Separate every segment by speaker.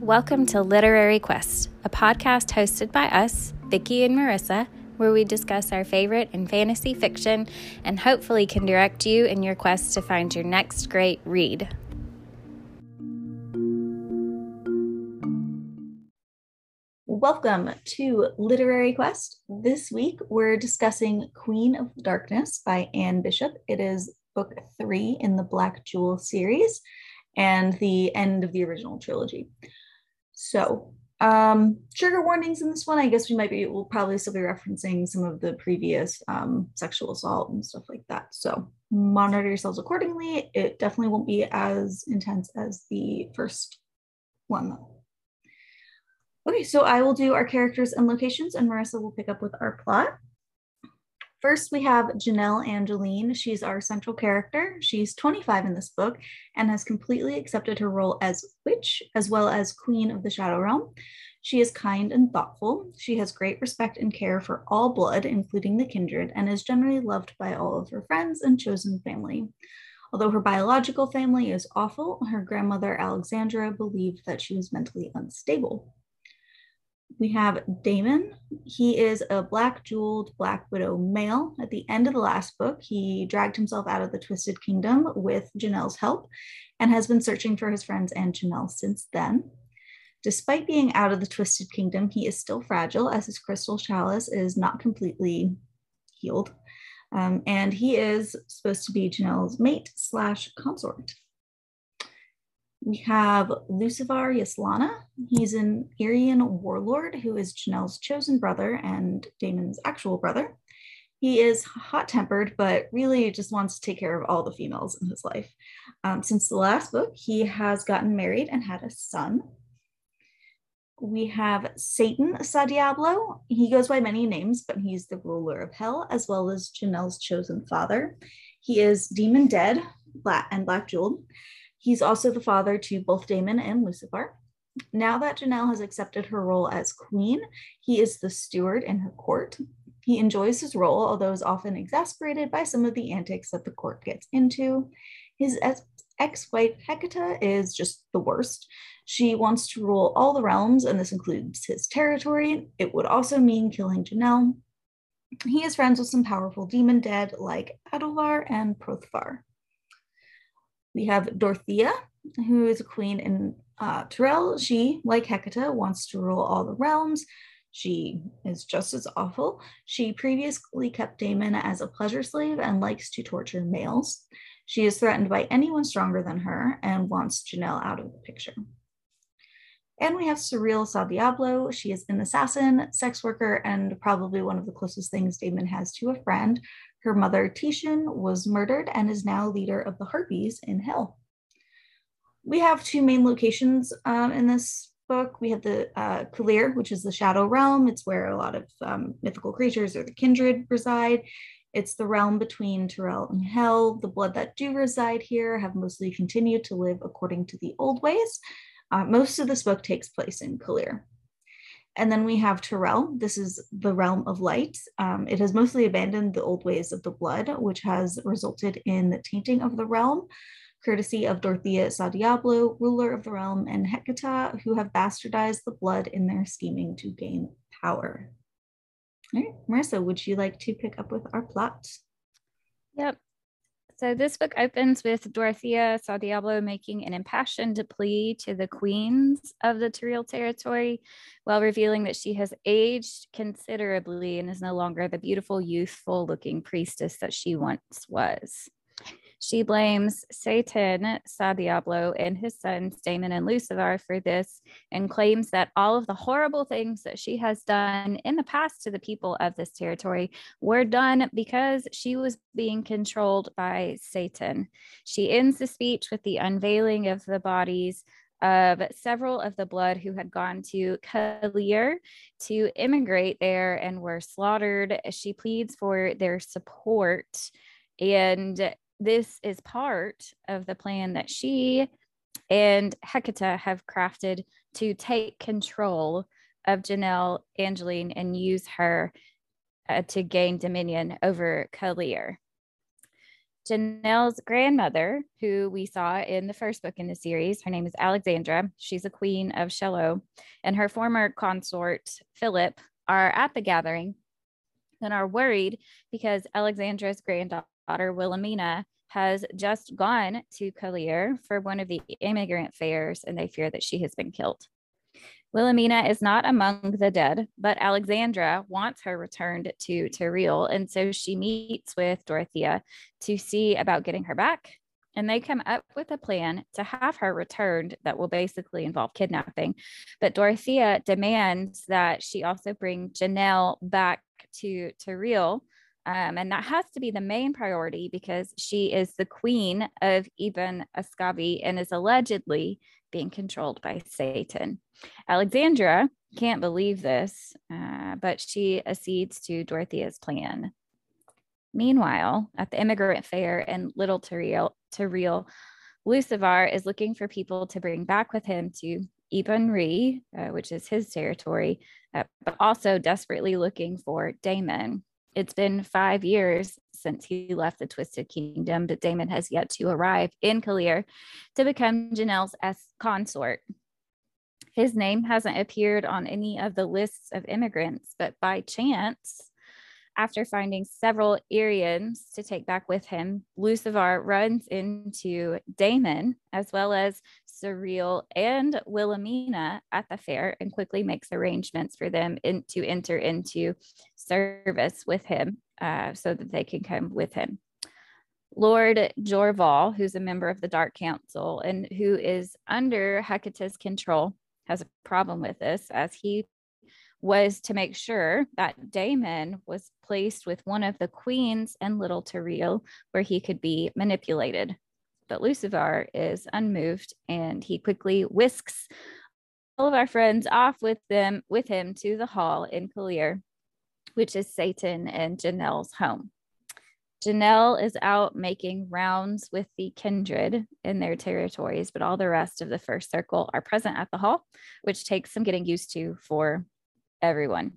Speaker 1: Welcome to Literary Quest, a podcast hosted by us, Vicki and Marissa, where we discuss our favorite in fantasy fiction and hopefully can direct you in your quest to find your next great read.
Speaker 2: Welcome to Literary Quest. This week we're discussing Queen of Darkness by Anne Bishop. It is book three in the Black Jewel series and the end of the original trilogy. So, um, trigger warnings in this one. I guess we might be, we'll probably still be referencing some of the previous um, sexual assault and stuff like that. So, monitor yourselves accordingly. It definitely won't be as intense as the first one, though. Okay, so I will do our characters and locations, and Marissa will pick up with our plot. First, we have Jaenelle Angelline. She's our central character. She's 25 in this book and has completely accepted her role as witch as well as queen of the Shadow Realm. She is kind and thoughtful. She has great respect and care for all blood, including the kindred, and is generally loved by all of her friends and chosen family. Although her biological family is awful, her grandmother Alexandra believed that she was mentally unstable we have Daemon. He is a black jeweled Black Widow male. At the end of the last book, he dragged himself out of the Twisted Kingdom with Jaenelle's help and has been searching for his friends and Jaenelle since then. Despite being out of the Twisted Kingdom, he is still fragile as his crystal chalice is not completely healed. Um, and he is supposed to be Jaenelle's mate slash consort. We have Lucivar Yaslana. He's an Eyrien warlord who is Jaenelle's chosen brother and Daemon's actual brother. He is hot tempered, but really just wants to take care of all the females in his life. Um, since the last book, he has gotten married and had a son. We have Saetan SaDiablo. He goes by many names, but he's the ruler of hell as well as Jaenelle's chosen father. He is demon dead and black jeweled. He's also the father to both Daemon and Lucivar. Now that Jaenelle has accepted her role as queen, he is the steward in her court. He enjoys his role, although is often exasperated by some of the antics that the court gets into. His ex-wife Hekatah is just the worst. She wants to rule all the realms, and this includes his territory. It would also mean killing Jaenelle. He is friends with some powerful demon dead like Andulvar and Prothvar. We have Dorothea, who is a queen in uh, Terreille. She, like Hekatah, wants to rule all the realms. She is just as awful. She previously kept Daemon as a pleasure slave and likes to torture males. She is threatened by anyone stronger than her and wants Jaenelle out of the picture. And we have Surreal Sa Diablo. She is an assassin, sex worker, and probably one of the closest things Daemon has to a friend. Her mother, Titian, was murdered and is now leader of the Harpies in Hell. We have two main locations um, in this book. We have the uh, which is the Shadow Realm. It's where a lot of um, mythical creatures or the kindred reside. It's the realm between Terreille and Hell. The blood that do reside here have mostly continued to live according to the old ways. Uh, most of this book takes place in Kaeleer. And then we have Terreille. This is the realm of light. Um, it has mostly abandoned the old ways of the blood, which has resulted in the tainting of the realm, courtesy of Dorothea Sa Diablo, ruler of the realm, and Hekatah, who have bastardized the blood in their scheming to gain power. All right, Marissa, would you like to pick up with our plot?
Speaker 1: Yep. So this book opens with Dorothea Sa Diablo making an impassioned plea to the queens of the Terreille territory while revealing that she has aged considerably and is no longer the beautiful, youthful looking priestess that she once was. She blames Saetan, Sa Diablo, and his sons, Daemon and Lucivar, for this and claims that all of the horrible things that she has done in the past to the people of this territory were done because she was being controlled by Saetan. She ends the speech with the unveiling of the bodies of several of the blood who had gone to Kaeleer to immigrate there and were slaughtered. She pleads for their support and this is part of the plan that she and Hekatah have crafted to take control of Jaenelle Angelline and use her uh, to gain dominion over Kaeleer. Jaenelle's grandmother, who we saw in the first book in the series, her name is Alexandra. She's a queen of Chaillot, and her former consort, Philip, are at the gathering and are worried because Alexandra's granddaughter, Wilhelmina, has just gone to Kaeleer for one of the immigrant fairs, and they fear that she has been killed. Wilhelmina is not among the dead, but Alexandra wants her returned to Terreille. And so she meets with Dorothea to see about getting her back. And they come up with a plan to have her returned that will basically involve kidnapping. But Dorothea demands that she also bring Jaenelle back to Terreille. Um, and that has to be the main priority because she is the queen of Ebon Askavi and is allegedly being controlled by Saetan. Alexandra can't believe this, uh, but she accedes to Dorothea's plan. Meanwhile, at the immigrant fair in Little Terreille Lucivar is looking for people to bring back with him to Ebon Rih, uh, which is his territory, uh, but also desperately looking for Daemon. It's been five years since he left the Twisted Kingdom, but Daemon has yet to arrive in Kaeleer to become Jaenelle's consort. His name hasn't appeared on any of the lists of immigrants, but by chance, after finding several Eyriens to take back with him, Lucivar runs into Daemon as well as Surreal and Wilhelmina at the fair and quickly makes arrangements for them in, to enter into service with him uh, so that they can come with him. Lord Jorval, who's a member of the Dark Council and who is under Hekatah's control, has a problem with this as he was to make sure that Daemon was placed with one of the queens and Little Terreille where he could be manipulated. But Lucivar is unmoved and he quickly whisks all of our friends off with them with him to the hall in Kaeleer, which is Saetan and Jaenelle's home. Jaenelle is out making rounds with the kindred in their territories, but all the rest of the first circle are present at the hall, which takes some getting used to for everyone.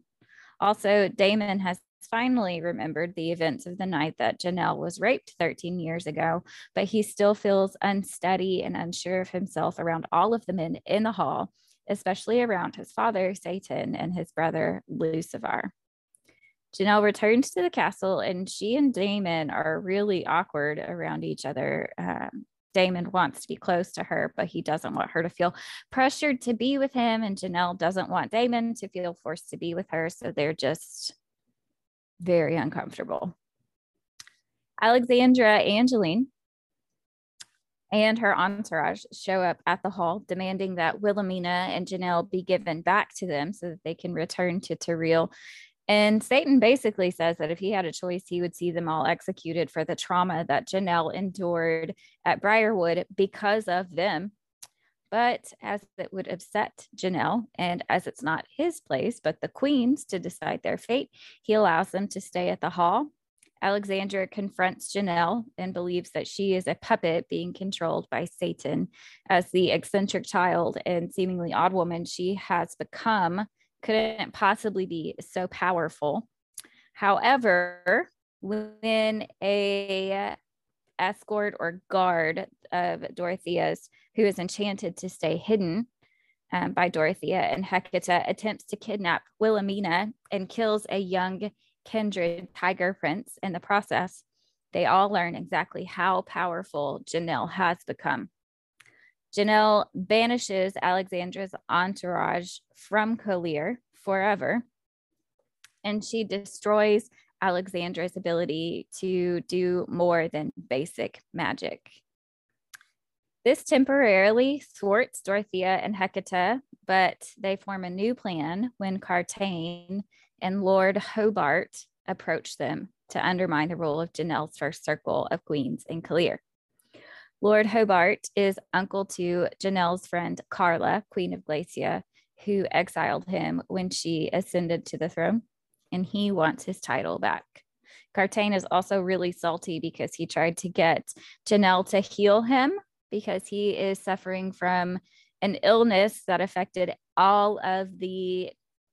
Speaker 1: Also, Daemon has finally remembered the events of the night that Jaenelle was raped 13 years ago, but he still feels unsteady and unsure of himself around all of the men in the hall, especially around his father, Saetan, and his brother, Lucivar. Jaenelle returns to the castle and she and Daemon are really awkward around each other. Um, Daemon wants to be close to her, but he doesn't want her to feel pressured to be with him. And Jaenelle doesn't want Daemon to feel forced to be with her. So they're just very uncomfortable. Alexandra Angelline and her entourage show up at the hall, demanding that Wilhelmina and Jaenelle be given back to them so that they can return to Terreille and Saetan basically says that if he had a choice, he would see them all executed for the trauma that Jaenelle endured at Briarwood because of them. But as it would upset Jaenelle, and as it's not his place, but the queen's to decide their fate, he allows them to stay at the hall. Alexandra confronts Jaenelle and believes that she is a puppet being controlled by Saetan. As the eccentric child and seemingly odd woman she has become, couldn't possibly be so powerful. However, when a escort or guard of Dorothea's, who is enchanted to stay hidden um, by Dorothea and Hekatah, attempts to kidnap Wilhelmina and kills a young kindred tiger prince in the process, they all learn exactly how powerful Jaenelle has become. Jaenelle banishes Alexandra's entourage from Kaeleer forever, and she destroys Alexandra's ability to do more than basic magic. This temporarily thwarts Dorothea and Hekatah, but they form a new plan when Kartane and Lord Hobart approach them to undermine the rule of Jaenelle's first circle of queens in Kaeleer. Lord Hobart is uncle to Jaenelle's friend Karla, Queen of Glacia, who exiled him when she ascended to the throne, and he wants his title back. Kartane is also really salty because he tried to get Jaenelle to heal him because he is suffering from an illness that affected all of the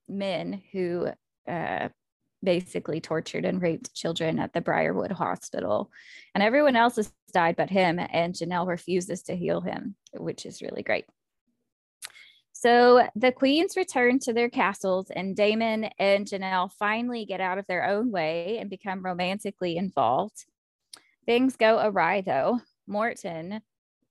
Speaker 1: men who uh, basically tortured and raped children at the Briarwood Hospital. And everyone else has died but him, and Jaenelle refuses to heal him, which is really great. So the queens return to their castles, and Daemon and Jaenelle finally get out of their own way and become romantically involved. Things go awry, though. Morton,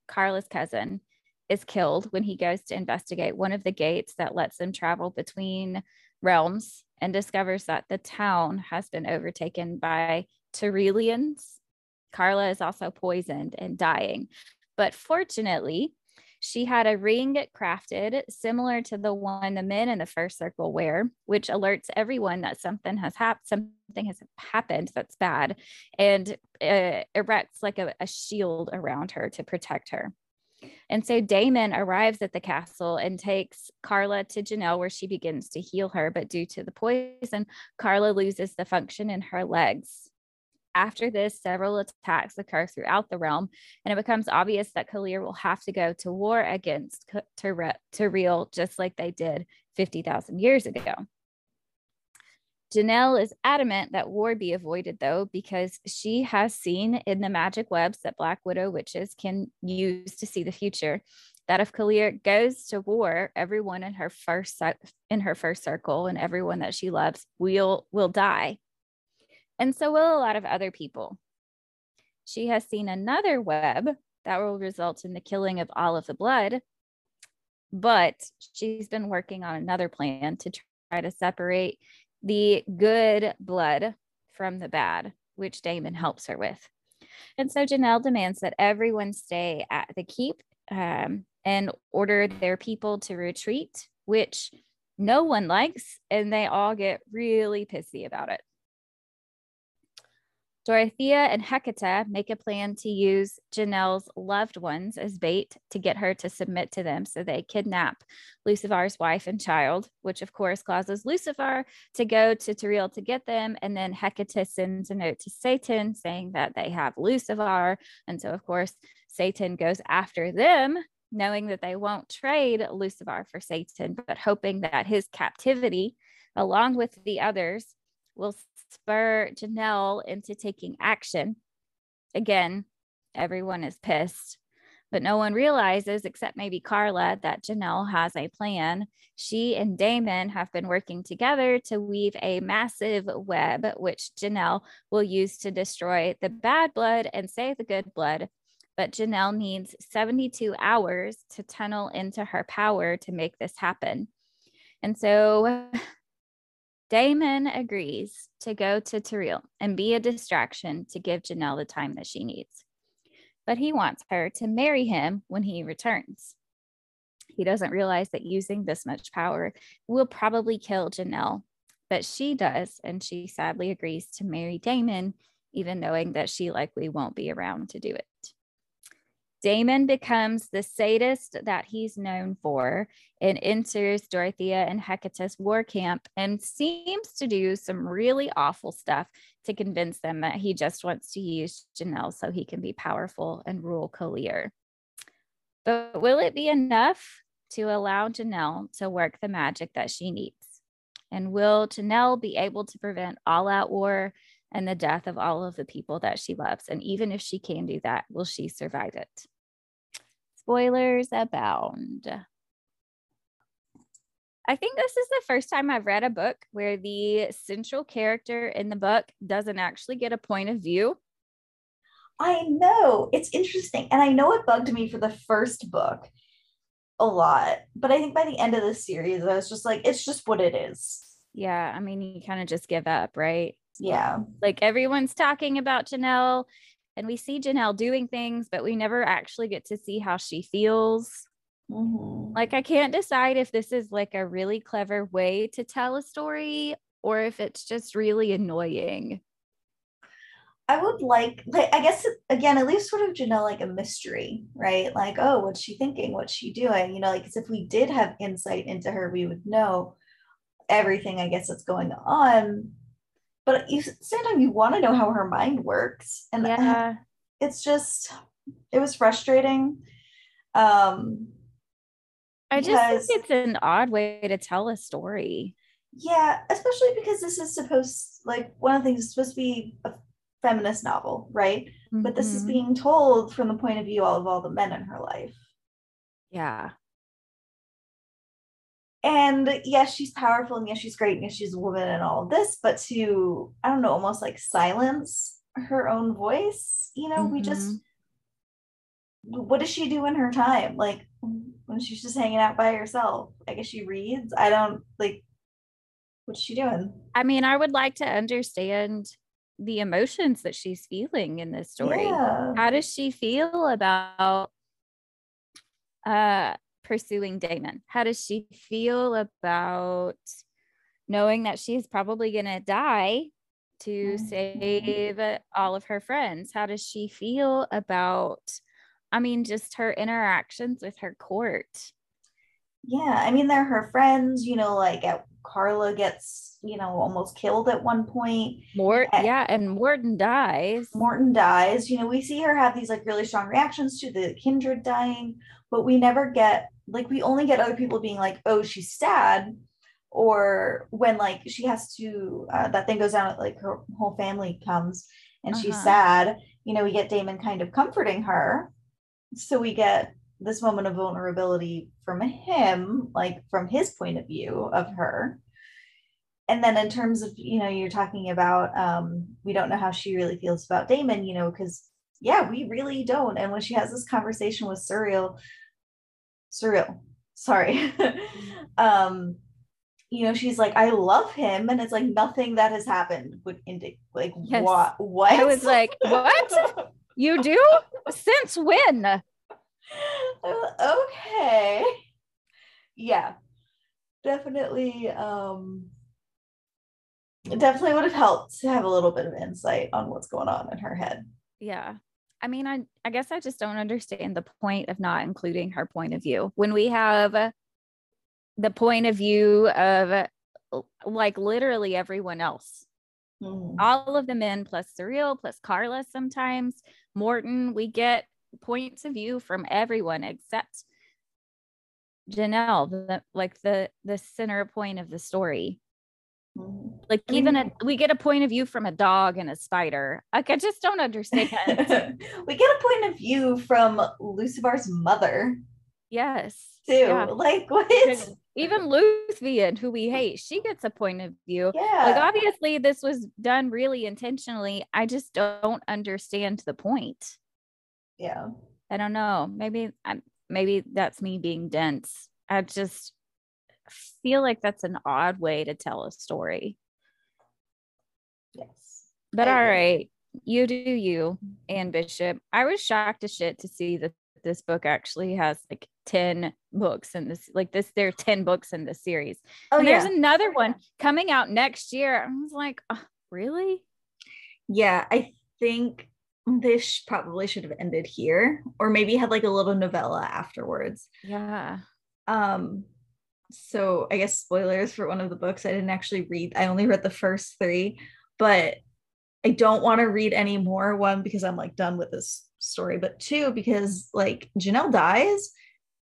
Speaker 1: Karla's cousin, is killed when he goes to investigate one of the gates that lets them travel between realms and discovers that the town has been overtaken by Terreilleans. Karla is also poisoned and dying. But fortunately, she had a ring crafted similar to the one the men in the first circle wear, which alerts everyone that something has happened, something has happened that's bad, and uh, erects like a, a shield around her to protect her. And so Daemon arrives at the castle and takes Karla to Jaenelle, where she begins to heal her. But due to the poison, Karla loses the function in her legs. After this, several attacks occur throughout the realm, and it becomes obvious that Kaeleer will have to go to war against Terreille, just like they did 50,000 years ago. Jaenelle is adamant that war be avoided, though, because she has seen in the magic webs that Black Widow witches can use to see the future that if Kaeleer goes to war, everyone in her first in her first circle and everyone that she loves will will die. And so will a lot of other people. She has seen another web that will result in the killing of all of the blood, but she's been working on another plan to try to separate the good blood from the bad, which Daemon helps her with. And so Jaenelle demands that everyone stay at the keep um, and order their people to retreat, which no one likes, and they all get really pissy about it. Dorothea and Hekatah make a plan to use Jaenelle's loved ones as bait to get her to submit to them. So they kidnap Lucivar's wife and child, which of course causes Lucivar to go to Terreille to get them. And then Hekatah sends a note to Saetan saying that they have Lucivar. And so, of course, Saetan goes after them, knowing that they won't trade Lucivar for Saetan, but hoping that his captivity, along with the others, will spur Jaenelle into taking action. Again, everyone is pissed, but no one realizes, except maybe Karla, that Jaenelle has a plan. She and Daemon have been working together to weave a massive web, which Jaenelle will use to destroy the bad blood and save the good blood. But Jaenelle needs 72 hours to tunnel into her power to make this happen. And so Daemon agrees to go to Terreille and be a distraction to give Jaenelle the time that she needs. But he wants her to marry him when he returns. He doesn't realize that using this much power will probably kill Jaenelle, but she does, and she sadly agrees to marry Daemon, even knowing that she likely won't be around to do it. Daemon becomes the sadist that he's known for and enters Dorothea and Hekatah's war camp and seems to do some really awful stuff to convince them that he just wants to use Jaenelle so he can be powerful and rule Kaeleer. But will it be enough to allow Jaenelle to work the magic that she needs? And will Jaenelle be able to prevent all out war and the death of all of the people that she loves? And even if she can do that, will she survive it? Spoilers abound. I think this is the first time I've read a book where the central character in the book doesn't actually get a point of view.
Speaker 2: I know. It's interesting. And I know it bugged me for the first book a lot. But I think by the end of the series, I was just like, it's just what it is.
Speaker 1: Yeah. I mean, you kind of just give up, right?
Speaker 2: Yeah.
Speaker 1: Like everyone's talking about Jaenelle and we see Jaenelle doing things, but we never actually get to see how she feels. Mm-hmm. Like, I can't decide if this is like a really clever way to tell a story or if it's just really annoying.
Speaker 2: I would like, like, I guess again, at least sort of Jaenelle like a mystery, right? Like, oh, what's she thinking? What's she doing? You know, like, if we did have insight into her, we would know everything, I guess, that's going on but you same time you want to know how her mind works and yeah. it's just it was frustrating um
Speaker 1: i just think it's an odd way to tell a story
Speaker 2: Yeah, especially because this is supposed like one of the things is supposed to be a feminist novel, right? Mm-hmm. But this is mm-hmm. being told from the point of view of all the men in her life.
Speaker 1: Yeah.
Speaker 2: And yes, she's powerful and yes, she's great and yes, she's a woman and all of this, but to, I don't know, almost like silence her own voice, you know, mm-hmm. we just, mm-hmm. what does she do in her time? Like when she's just hanging out by herself? I guess she reads. I don't like, what's she doing?
Speaker 1: I mean, I would like to understand the emotions that she's feeling in this story. Yeah. How does she feel about uh pursuing Daemon? How does she feel about knowing that she's probably going to die to mm-hmm. save all of her friends? How does she feel about, I mean, just her interactions with her court?
Speaker 2: Yeah, I mean, they're her friends, you know, like at Karla gets, you know, almost killed at one point.
Speaker 1: Mort, and yeah, and Morton dies.
Speaker 2: Morton dies. You know, we see her have these like really strong reactions to the kindred dying, but we never get like we only get other people being like oh she's sad or when like she has to uh, that thing goes down like her whole family comes and uh-huh. she's sad. You know we get daemon kind of comforting her. So we get this moment of vulnerability from him like from his point of view of her. And then in terms of you know you're talking about um we don't know how she really feels about daemon you know because yeah we really don't. And when she has this conversation with Surreal Surreal sorry. Um you know she's like i love him and it's like nothing that has happened would indicate like yes. what what?
Speaker 1: I was like what? You do? Since when? Uh,
Speaker 2: okay. Yeah. Definitely um definitely would have helped to have a little bit of insight on what's going on in her head.
Speaker 1: Yeah I mean, I, I guess I just don't understand the point of not including her point of view when we have the point of view of like literally everyone else. Mm. All of the men plus Surreal, plus Karla sometimes, Morton, we get points of view from everyone except Jaenelle, the, like the the center point of the story. Like I even mean, a, we get a point of view from a dog and a spider. Like I just don't understand.
Speaker 2: we get a point of view from Lucivar's mother.
Speaker 1: Yes.
Speaker 2: Too. Yeah. Like what?
Speaker 1: Even Luthvian, who we hate, she gets a point of view. Yeah. Like obviously this was done really intentionally. I just don't understand the point.
Speaker 2: Yeah.
Speaker 1: I don't know. Maybe I'm maybe that's me being dense. I just feel like that's an odd way to tell a story.
Speaker 2: Yes.
Speaker 1: But all right, you do you, Anne Bishop. I was shocked as shit to see that this book actually has like 10 books in this like this there are 10 books in the series. Oh, and there's yeah. another one coming out next year. I was like, oh, really?
Speaker 2: Yeah, I think this probably should have ended here or maybe had like a little novella afterwards.
Speaker 1: Yeah.
Speaker 2: Um so I guess spoilers for one of the books I didn't actually read. I only read the first three, but I don't want to read any more. One, because I'm like done with this story, but two, because like Jaenelle dies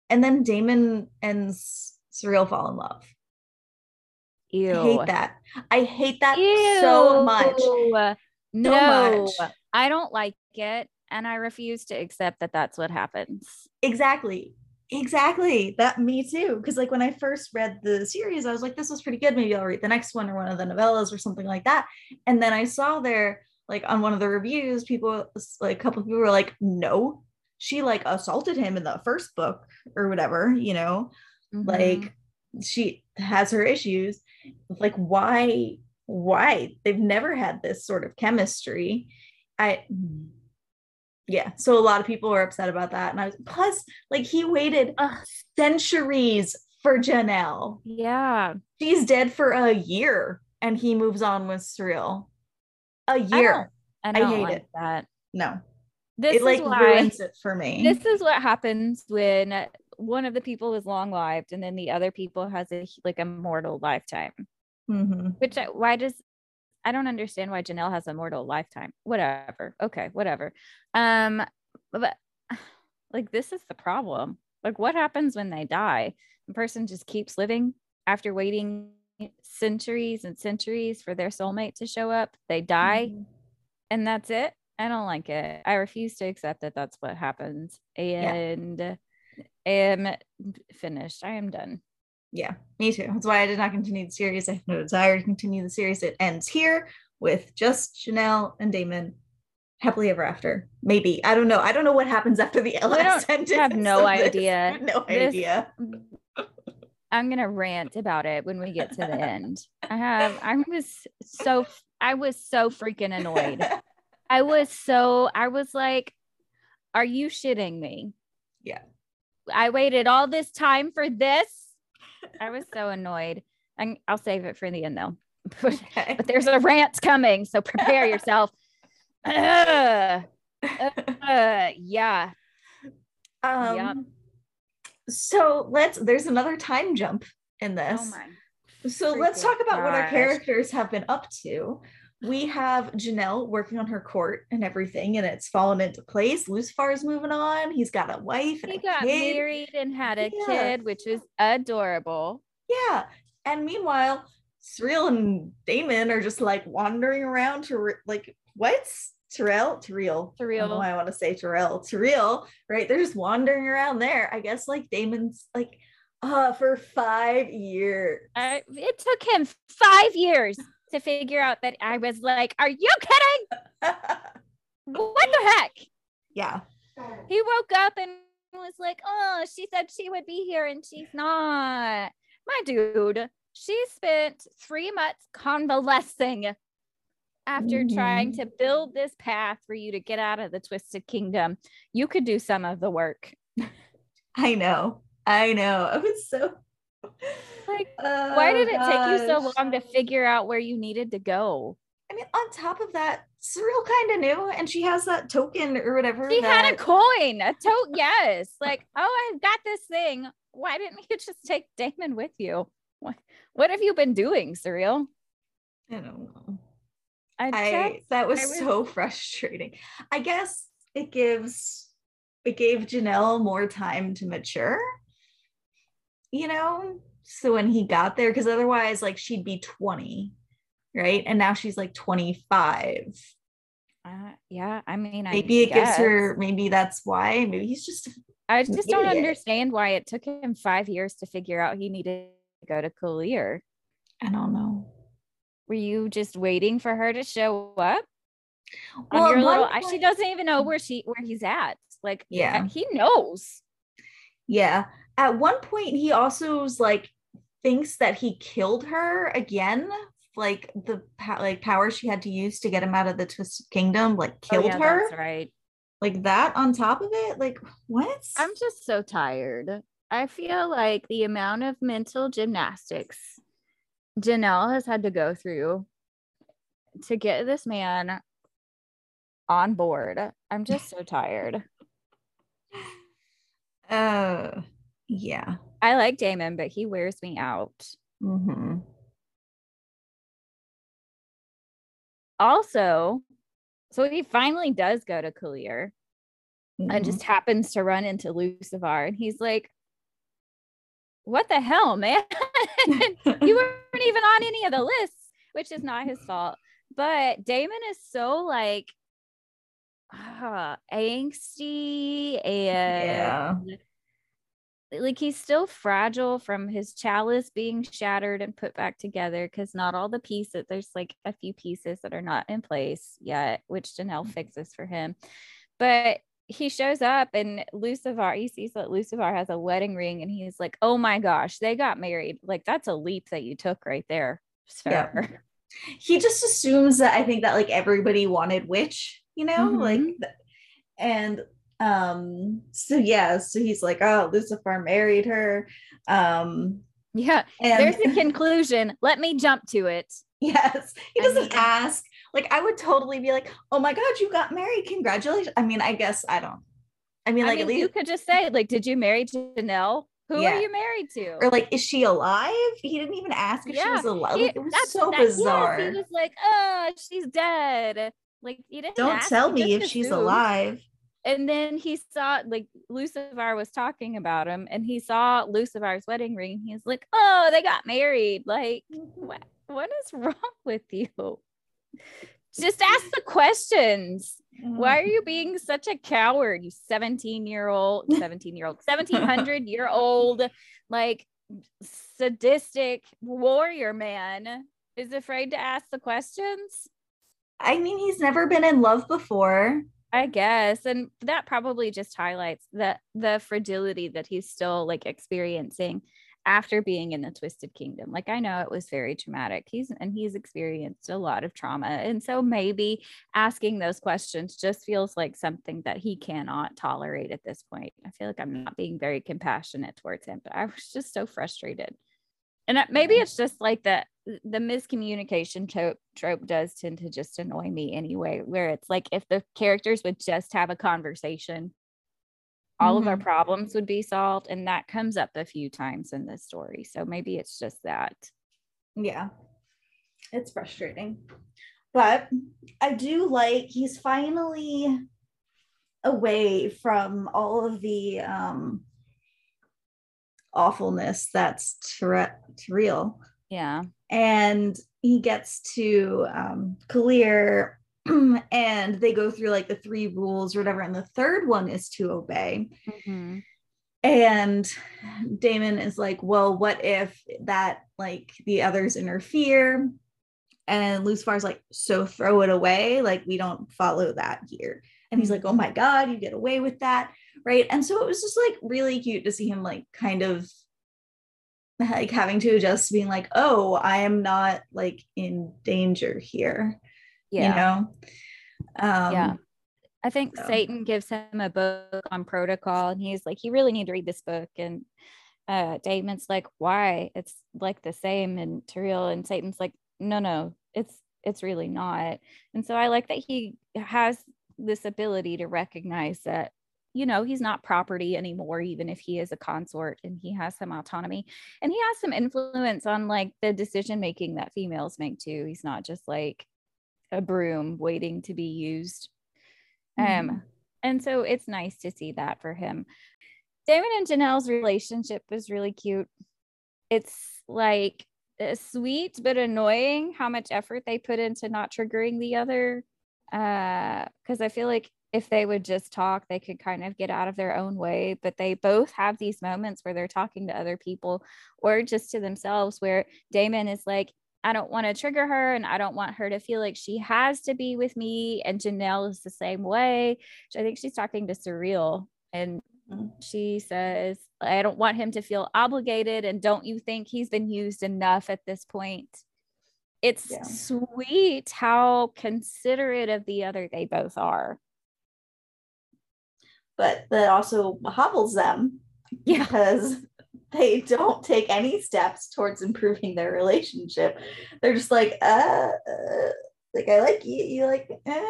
Speaker 2: and then Daemon and Surreal fall in love.
Speaker 1: Ew.
Speaker 2: I hate that. I hate that Ew. so much. So
Speaker 1: no, much. I don't like it. And I refuse to accept that that's what happens.
Speaker 2: Exactly. Exactly. That me too. Because like when I first read the series, I was like, this was pretty good. Maybe I'll read the next one or one of the novellas or something like that. And then I saw there, like on one of the reviews, people like a couple of people were like, no, she like assaulted him in the first book or whatever, you know, mm-hmm. like she has her issues. Like, why? Why? They've never had this sort of chemistry. I yeah so a lot of people were upset about that and i was plus like he waited Ugh. centuries for jaenelle.
Speaker 1: Yeah.
Speaker 2: She's dead for a year and he moves on with Surreal a year.
Speaker 1: i, I, I hate like it. that.
Speaker 2: No.
Speaker 1: This
Speaker 2: it like why, ruins it for me.
Speaker 1: this is what happens when one of the people is long lived and then the other people has a like a mortal lifetime.
Speaker 2: Mm-hmm.
Speaker 1: which why does I don't understand why Jaenelle has a mortal lifetime. Whatever. Okay, whatever. Um, but like this is the problem. Like what happens when they die? The person just keeps living after waiting centuries and centuries for their soulmate to show up. They die,
Speaker 2: Mhm.
Speaker 1: and that's it. I don't like it. I refuse to accept that that's what happens. And I am finished. I am done.
Speaker 2: Yeah, me too. That's why I did not continue the series. I have no desire to continue the series. It ends here with just Jaenelle and Daemon happily ever after. Maybe. I don't know. I don't know what happens after the last
Speaker 1: don't
Speaker 2: sentence.
Speaker 1: have no idea.
Speaker 2: No
Speaker 1: This-
Speaker 2: idea.
Speaker 1: I'm gonna rant about it when we get to the end. I have I was so I was so freaking annoyed. I was so I was like, are you shitting me?
Speaker 2: Yeah.
Speaker 1: I waited all this time for this. I was so annoyed. And I'll save it for the end though. but there's a rant coming, so prepare yourself. Ugh. Uh, yeah.
Speaker 2: Um,
Speaker 1: Yep.
Speaker 2: So let's. There's another time jump in this.
Speaker 1: Oh my.
Speaker 2: So let's talk about what our characters have been up to. We have Jaenelle working on her court and everything, and it's fallen into place. Lucivar's moving on. He's got a wife and
Speaker 1: He got
Speaker 2: kid.
Speaker 1: married and had a
Speaker 2: Yeah.
Speaker 1: kid, which is adorable.
Speaker 2: Yeah. And meanwhile, Surreal and Daemon are just like wandering around to re- like what's Terrell? Terrell. I don't know why I want to say Terrell. Terrell, right? They're just wandering around there. I guess like Daemon's like uh for five years.
Speaker 1: I, it took him five years to figure out that I was like, Are you kidding? What the heck?
Speaker 2: yeah.
Speaker 1: He woke up and was like, Oh, she said she would be here and she's not. My dude, she spent three months convalescing after mm-hmm. trying to build this path for you to get out of the twisted kingdom. You could do some of the work.
Speaker 2: I know. I know. I was so
Speaker 1: Like, Why
Speaker 2: Oh,
Speaker 1: did it take you so long to figure out where you needed to go?
Speaker 2: I mean, on top of that, Surreal kind of knew, and she has that token or whatever.
Speaker 1: She had a coin, a tote. Yes. Like, oh, I've got this thing. Why didn't you just take Daemon with you? What, what have you been doing, Surreal?
Speaker 2: I don't know.
Speaker 1: I,
Speaker 2: I that was,
Speaker 1: was-
Speaker 2: so frustrating. I guess it gives it gave Jaenelle more time to mature. You know, so when he got there, because otherwise, like she'd be 20, right? And now she's like 25.
Speaker 1: uh, yeah. I mean, I
Speaker 2: Maybe it gives her, maybe that's why. Maybe he's just
Speaker 1: I just don't
Speaker 2: idiot.
Speaker 1: understand why it took him five years to figure out he needed to go to Kaeleer.
Speaker 2: I don't know.
Speaker 1: Were you just waiting for her to show up?
Speaker 2: Well,
Speaker 1: on your little, I- she doesn't even know where she where he's at. Like,
Speaker 2: Yeah.
Speaker 1: he knows.
Speaker 2: Yeah. At one point, he also was like thinks that he killed her again. Like the like power she had to use to get him out of the Twisted Kingdom, like
Speaker 1: Oh,
Speaker 2: killed
Speaker 1: yeah,
Speaker 2: her.
Speaker 1: That's right.
Speaker 2: Like that on top of it. Like what?
Speaker 1: I'm just so tired. I feel like the amount of mental gymnastics Jaenelle has had to go through to get this man on board. I'm just so tired.
Speaker 2: Uh, yeah.
Speaker 1: I like Daemon, but he wears me out.
Speaker 2: hmm
Speaker 1: Also, so he finally does go to Kaeleer
Speaker 2: Mm-hmm.
Speaker 1: and just happens to run into Lucivar. And he's like, What the hell, man? you weren't even on any of the lists, which is not his fault. But Daemon is so like uh, angsty and
Speaker 2: yeah.
Speaker 1: Like he's still fragile from his chalice being shattered and put back together because not all the pieces there's like a few pieces that are not in place yet which jaenelle fixes for him but he shows up and lucivar he sees that lucivar has a wedding ring and he's like oh my gosh they got married like that's a leap that you took right there
Speaker 2: Yeah. He just assumes that I think that like everybody wanted witch, you know, like
Speaker 1: Mhm.
Speaker 2: th- and um so yeah, so he's like, oh, Lucivar married her. Um
Speaker 1: yeah
Speaker 2: and
Speaker 1: there's a conclusion let me jump to it
Speaker 2: Yes, he doesn't
Speaker 1: mean-
Speaker 2: ask. Like I would totally be like, "Oh my god, you got married! Congratulations!" I mean, I guess I don't. I mean,
Speaker 1: I
Speaker 2: like
Speaker 1: mean,
Speaker 2: at least,
Speaker 1: you could just say like did you marry jaenelle who
Speaker 2: Yeah.
Speaker 1: are you married to
Speaker 2: or like, is she alive? He didn't even ask if she was alive.
Speaker 1: He-
Speaker 2: it was so
Speaker 1: that- yes,
Speaker 2: bizarre.
Speaker 1: he was like, "Oh, she's dead." Like you didn't
Speaker 2: don't
Speaker 1: ask,
Speaker 2: tell me if
Speaker 1: just
Speaker 2: she's alive.
Speaker 1: And then he saw like Lucivar was talking about him and he saw Lucivar's wedding ring. He's like, oh, they got married. Like, mm-hmm. what, what is wrong with you? Just ask the questions. Why are mm-hmm. you being such a coward? You 17 year old, 17 year old, 1700 year old, like sadistic warrior man is afraid to ask the questions.
Speaker 2: I mean, he's never been in love before.
Speaker 1: I guess. And that probably just highlights the the fragility that he's still like experiencing after being in the twisted kingdom. Like I know it was very traumatic. He's and he's experienced a lot of trauma. And so maybe asking those questions just feels like something that he cannot tolerate at this point. I feel like I'm not being very compassionate towards him, but I was just so frustrated. And maybe it's just like that the miscommunication trope, trope does tend to just annoy me anyway, where it's like if the characters would just have a conversation, all mm-hmm. of our mm-hmm. problems would be solved. And that comes up a few times in this story. So maybe it's just that.
Speaker 2: Yeah, it's frustrating. But I do like he's finally away from all of the um awfulness that's real.
Speaker 1: Yeah.
Speaker 2: And he gets to um, clear and they go through like the three rules or whatever and the third one is to obey. Mm-hmm. and daemon is like well what if that like the others interfere? And lucivar's like so throw it away. Like we don't follow that here. And he's like oh my god you get away with that right? And so it was just like really cute to see him like kind of like having to adjust to being like oh i am not like in danger here yeah. you know?
Speaker 1: Um yeah. I think so. saetan gives him a book on protocol and he's like you really need to read this book and uh daemon's like why? It's like the same and Terreille and saetan's like no no it's it's really not. And so i like that he has this ability to recognize that you know, he's not property anymore, even if he is a consort and he has some autonomy and he has some influence on like the decision making that females make too. He's not just like a broom waiting to be used. Um, mm-hmm. Um, and so it's nice to see that for him. Daemon and Jaenelle's relationship is really cute. It's like sweet but annoying how much effort they put into not triggering the other. Uh, because I feel like if they would just talk, they could kind of get out of their own way. But they both have these moments where they're talking to other people or just to themselves, where Daemon is like, I don't want to trigger her and I don't want her to feel like she has to be with me. And Jaenelle is the same way. So I think she's talking to Surreal and mm. she says, I don't want him to feel obligated. And don't you think he's been used enough at this point? It's yeah. sweet how considerate of the other they both are
Speaker 2: but that also hobbles them yeah. because they don't take any steps towards improving their relationship. They're just like, uh, uh like I like you, you like, uh.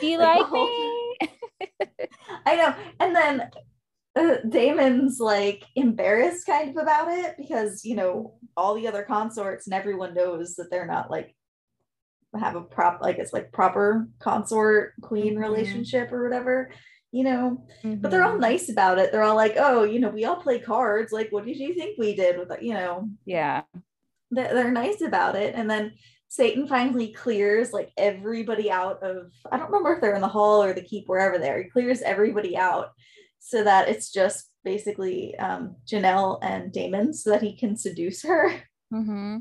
Speaker 1: Do you like, like me.
Speaker 2: I know. And then uh, Daemon's like embarrassed kind of about it because you know all the other consorts and everyone knows that they're not like have a prop like it's like proper consort queen mm-hmm. relationship or whatever you know? Mm-hmm. but they're all mm-hmm. nice about it. They're all like oh you know we all play cards. Like what did you think we did with it? You know?
Speaker 1: Yeah.
Speaker 2: They're, nice about it. And then saetan finally clears like everybody out of i don't remember if they're in the hall or the keep wherever they're he clears everybody out so that it's just basically um, jaenelle and daemon so that he can seduce her. Mm-hmm.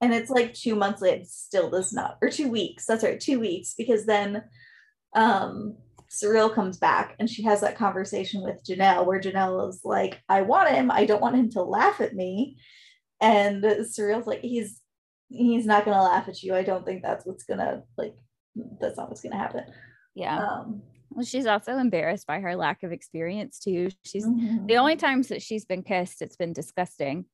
Speaker 2: and it's like two months later. It still does not or two weeks. That's right two weeks. Because then um Surreal comes back and she has that conversation with Jaenelle where Jaenelle is like, I want him. I don't want him to laugh at me. And Surreal's like, he's he's not gonna laugh at you. I don't think that's what's gonna like that's not what's gonna happen.
Speaker 1: Yeah. Um, well, she's also embarrassed by her lack of experience too. She's mm-hmm. the only times that she's been kissed, it's been disgusting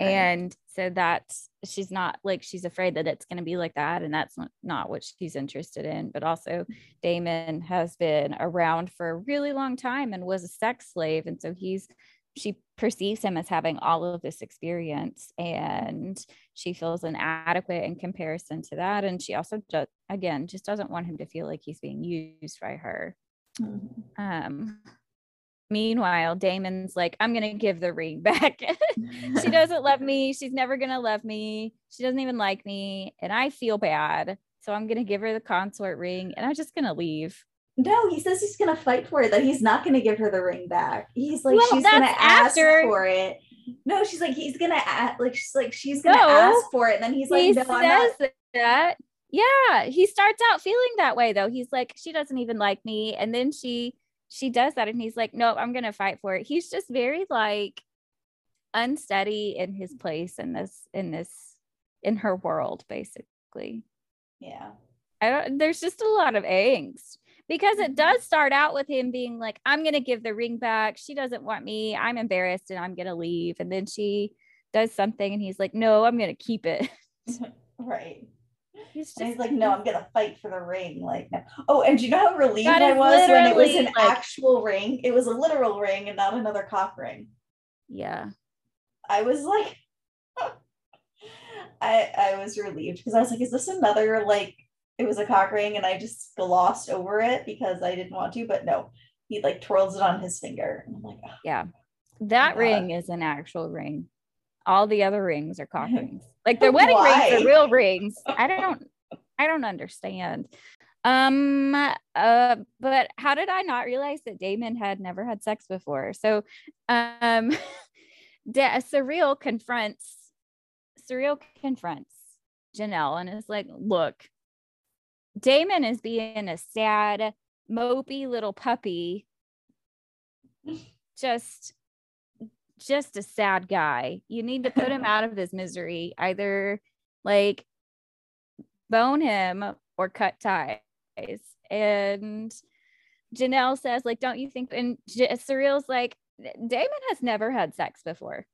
Speaker 1: and so that's she's not like she's afraid that it's going to be like that and that's not, not what she's interested in. But also daemon has been around for a really long time and was a sex slave and so he's she perceives him as having all of this experience and she feels inadequate in comparison to that. And she also just again just doesn't want him to feel like he's being used by her. Mm-hmm. Um, meanwhile, Daemon's like, I'm gonna give the ring back. she doesn't love me. She's never gonna love me. She doesn't even like me, and I feel bad. So I'm gonna give her the consort ring, and I'm just gonna leave.
Speaker 2: No, he says he's gonna fight for it. That he's not gonna give her the ring back. He's like, well, she's gonna ask for it. No, she's like, he's gonna ask. Like, she's like, she's gonna no, ask for it. And then he's like, he no, says
Speaker 1: that. Yeah, he starts out feeling that way though. He's like, she doesn't even like me, and then she she does that, and he's like, no, I'm gonna fight for it. He's just very like unsteady in his place in this in this in her world, basically.
Speaker 2: Yeah.
Speaker 1: I don't, there's just a lot of angst because it does mm-hmm. start out with him being like, I'm going to give the ring back. She doesn't want me. I'm embarrassed and I'm going to leave. And then she does something and he's like, No, I'm going to keep it.
Speaker 2: right. He's, just, he's like, No, I'm to fight for the ring. Like, no. oh, and do you know how relieved I was when it was an like, actual ring? It was a literal ring and not another cock ring.
Speaker 1: Yeah.
Speaker 2: I was like, I I was relieved because I was like, is this another like it was a cock ring and I just glossed over it because I didn't want to, but no, he like twirls it on his finger. And I'm like, oh,
Speaker 1: yeah, that ring is an actual ring. All the other rings are cock rings. Like their wedding Why? rings are real rings. I don't I don't understand. Um uh but how did I not realize that Daemon had never had sex before? So um Surreal confronts surreal confronts Jaenelle and is like, look, Daemon is being a sad, mopey little puppy. Just just a sad guy. You need to put him out of his misery. Either like bone him or cut ties. And Jaenelle says, like, don't you think? And J- Surreal's like, Daemon has never had sex before.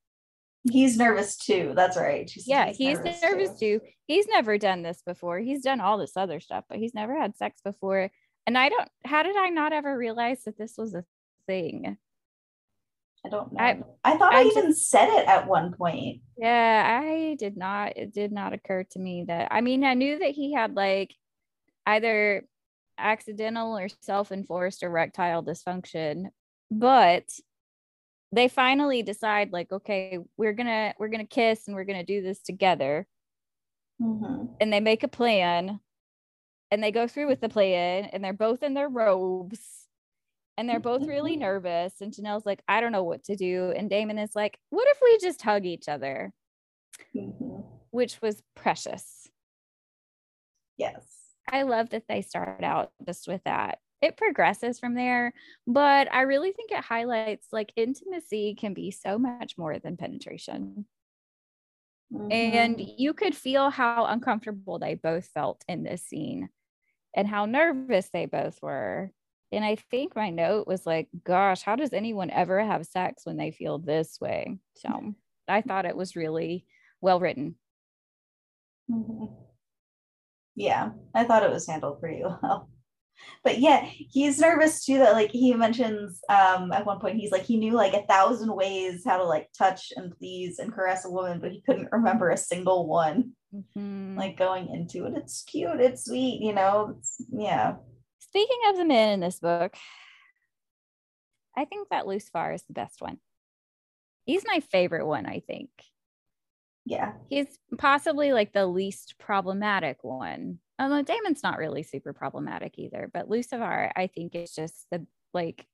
Speaker 2: He's nervous too. That's right.
Speaker 1: She's, yeah, he's, he's nervous, nervous too. too. He's never done this before. He's done all this other stuff, but he's never had sex before. And I don't, how did I not ever realize that this was a thing?
Speaker 2: I don't know. I, I thought I, I even just, said it at one point.
Speaker 1: Yeah, I did not. It did not occur to me that, I mean, I knew that he had like either accidental or self enforced erectile dysfunction, but they finally decide like okay we're gonna we're gonna kiss and we're gonna do this together mm-hmm. and they make a plan and they go through with the plan and they're both in their robes and they're both really nervous and jaenelle's like i don't know what to do and Daemon is like what if we just hug each other? Mm-hmm. which was precious.
Speaker 2: Yes.
Speaker 1: I love that they start out just with that. It progresses from there but i really think it highlights like intimacy can be so much more than penetration. Mm-hmm. and you could feel how uncomfortable they both felt in this scene and how nervous they both were and i think my note was like gosh how does anyone ever have sex when they feel this way so i thought it was really well written
Speaker 2: mm-hmm. yeah i thought it was handled pretty well but yeah, he's nervous too that like he mentions um at one point he's like he knew like a thousand ways how to like touch and please and caress a woman, but he couldn't remember a single one. Mm-hmm. Like going into it. It's cute, it's sweet, you know. It's, yeah.
Speaker 1: Speaking of the men in this book, I think that Lucivar is the best one. He's my favorite one, I think.
Speaker 2: Yeah.
Speaker 1: He's possibly like the least problematic one although Daemon's not really super problematic either, but Lucivar, I think, is just the like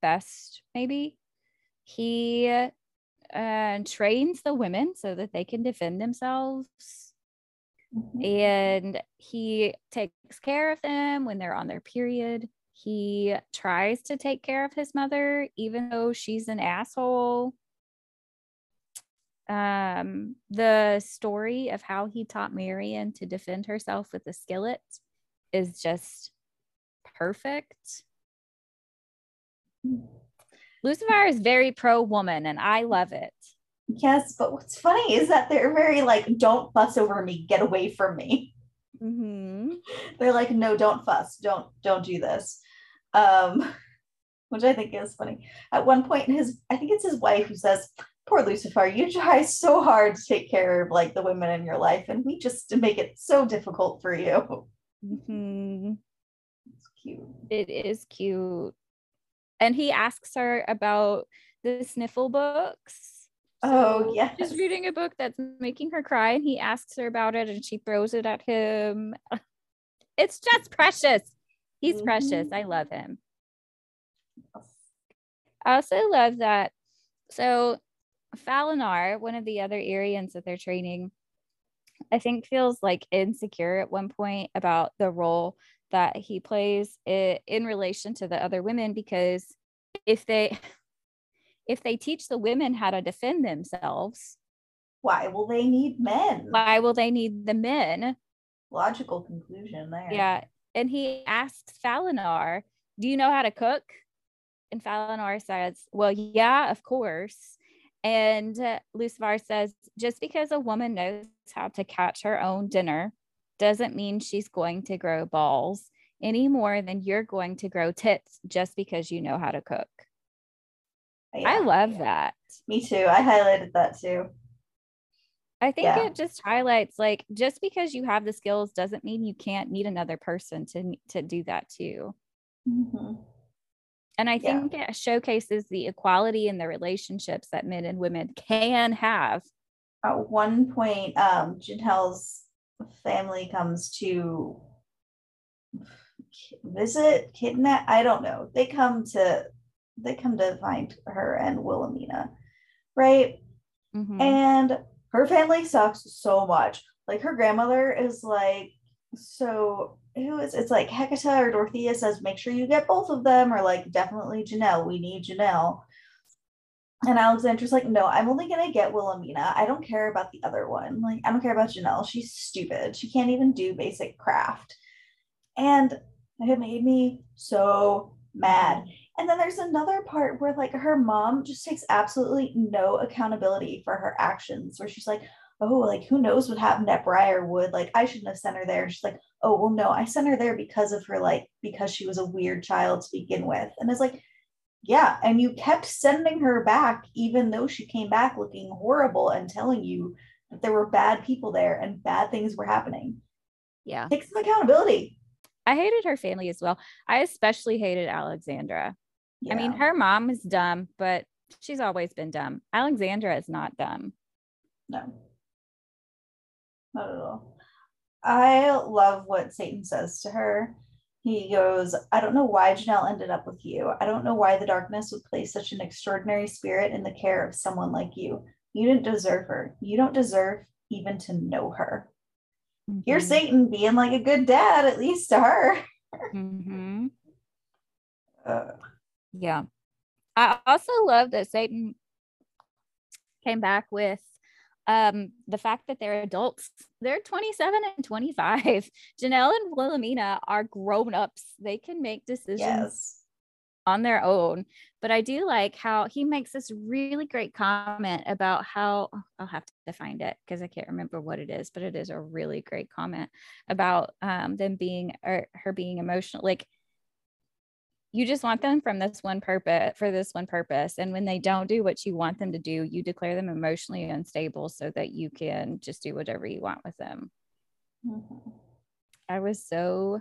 Speaker 1: best, maybe. He uh, trains the women so that they can defend themselves. Mm-hmm. And he takes care of them when they're on their period. He tries to take care of his mother, even though she's an asshole um, the story of how he taught Marian to defend herself with a skillet is just perfect. Lucivar is very pro woman, and I love it.
Speaker 2: Yes, but what's funny is that they're very like, don't fuss over me, get away from me. Mm-hmm. They're like, no, don't fuss, don't don't do this, um, which I think is funny. At one point, his I think it's his wife who says, poor Lucivar, you try so hard to take care of like the women in your life, and we just make it so difficult for you. Mm-hmm. It's cute.
Speaker 1: It is cute. And he asks her about the sniffle books.
Speaker 2: Oh, yeah.
Speaker 1: She's reading a book that's making her cry, and he asks her about it, and she throws it at him. It's just precious. He's mm-hmm. precious. I love him. I also love that. So, Falonar, one of the other Eyriens that they're training, I think feels like insecure at one point about the role that he plays in relation to the other women because if they if they teach the women how to defend themselves
Speaker 2: why will they need men?
Speaker 1: why will they need the men?
Speaker 2: Logical conclusion there.
Speaker 1: Yeah and he asks Falonar do you know how to cook? And Falonar says well yeah of course. And uh, Lucivar says just because a woman knows how to catch her own dinner doesn't mean she's going to grow balls any more than you're going to grow tits just because you know how to cook. Yeah, I love yeah. that.
Speaker 2: Me too. I highlighted that too.
Speaker 1: I think yeah. it just highlights like just because you have the skills doesn't mean you can't need another person to to do that too. Mm-hmm. And I think it showcases the equality in the relationships that men and women can have.
Speaker 2: At one point, um, Jaenelle's family comes to visit, kidnap. I don't know. They come to they come to find her and Wilhelmina, right? Mm-hmm. And her family sucks so much. Like her grandmother is like so who is it's like Hekatah or Dorothea says make sure you get both of them or like definitely Jaenelle we need Jaenelle and Alexandra's like no I'm only gonna get Wilhelmina I don't care about the other one like I don't care about Jaenelle she's stupid she can't even do basic craft and it made me so mad. And then there's another part where like her mom just takes absolutely no accountability for her actions, where she's like, oh, like who knows what happened at Briarwood? Like I shouldn't have sent her there. she's like, oh, well, no, I sent her there because of her, like, because she was a weird child to begin with. And it's like, yeah. And you kept sending her back, even though she came back looking horrible and telling you that there were bad people there and bad things were happening.
Speaker 1: Yeah.
Speaker 2: Take some accountability.
Speaker 1: I hated her family as well. I especially hated Alexandra. Yeah. I mean, her mom is dumb, but she's always been dumb. Alexandra is not dumb.
Speaker 2: No, not at all. I love what Saetan says to her. He goes, I don't know why Jaenelle ended up with you. I don't know why the darkness would place such an extraordinary spirit in the care of someone like you. You didn't deserve her. You don't deserve even to know her. Mm-hmm. Here's Saetan being like a good dad, at least to her. mm-hmm.
Speaker 1: uh, yeah. I also love that Saetan came back with um the fact that they're adults they're 27 and 25 jaenelle and wilhelmina are grown-ups they can make decisions yes on their own. But I do like how he makes this really great comment about how I'll have to find it because I can't remember what it is, but it is a really great comment about um, them being or her being emotional. Like you just want them from this one purpose for this one purpose. And when they don't do what you want them to do, you declare them emotionally unstable so that you can just do whatever you want with them. Mm-hmm. I was so,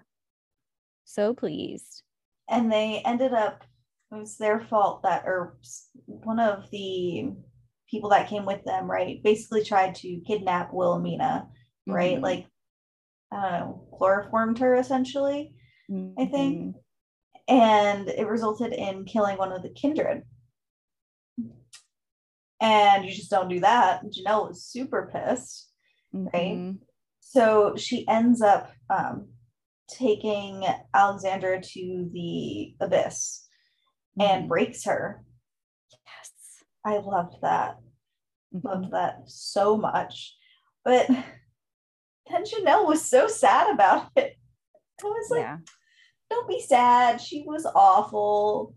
Speaker 1: so pleased
Speaker 2: and they ended up it was their fault that or one of the people that came with them right basically tried to kidnap wilhelmina right mm-hmm. like i don't know chloroformed her essentially mm-hmm. i think mm-hmm. And it resulted in killing one of the kindred and you just don't do that jaenelle was super pissed right mm-hmm. so she ends up um, taking Alexandra to the abyss mm-hmm. and breaks her. Yes. I loved that. Mm-hmm. Loved that so much. But then Jaenelle was so sad about it. I was like, yeah. Don't be sad. She was awful.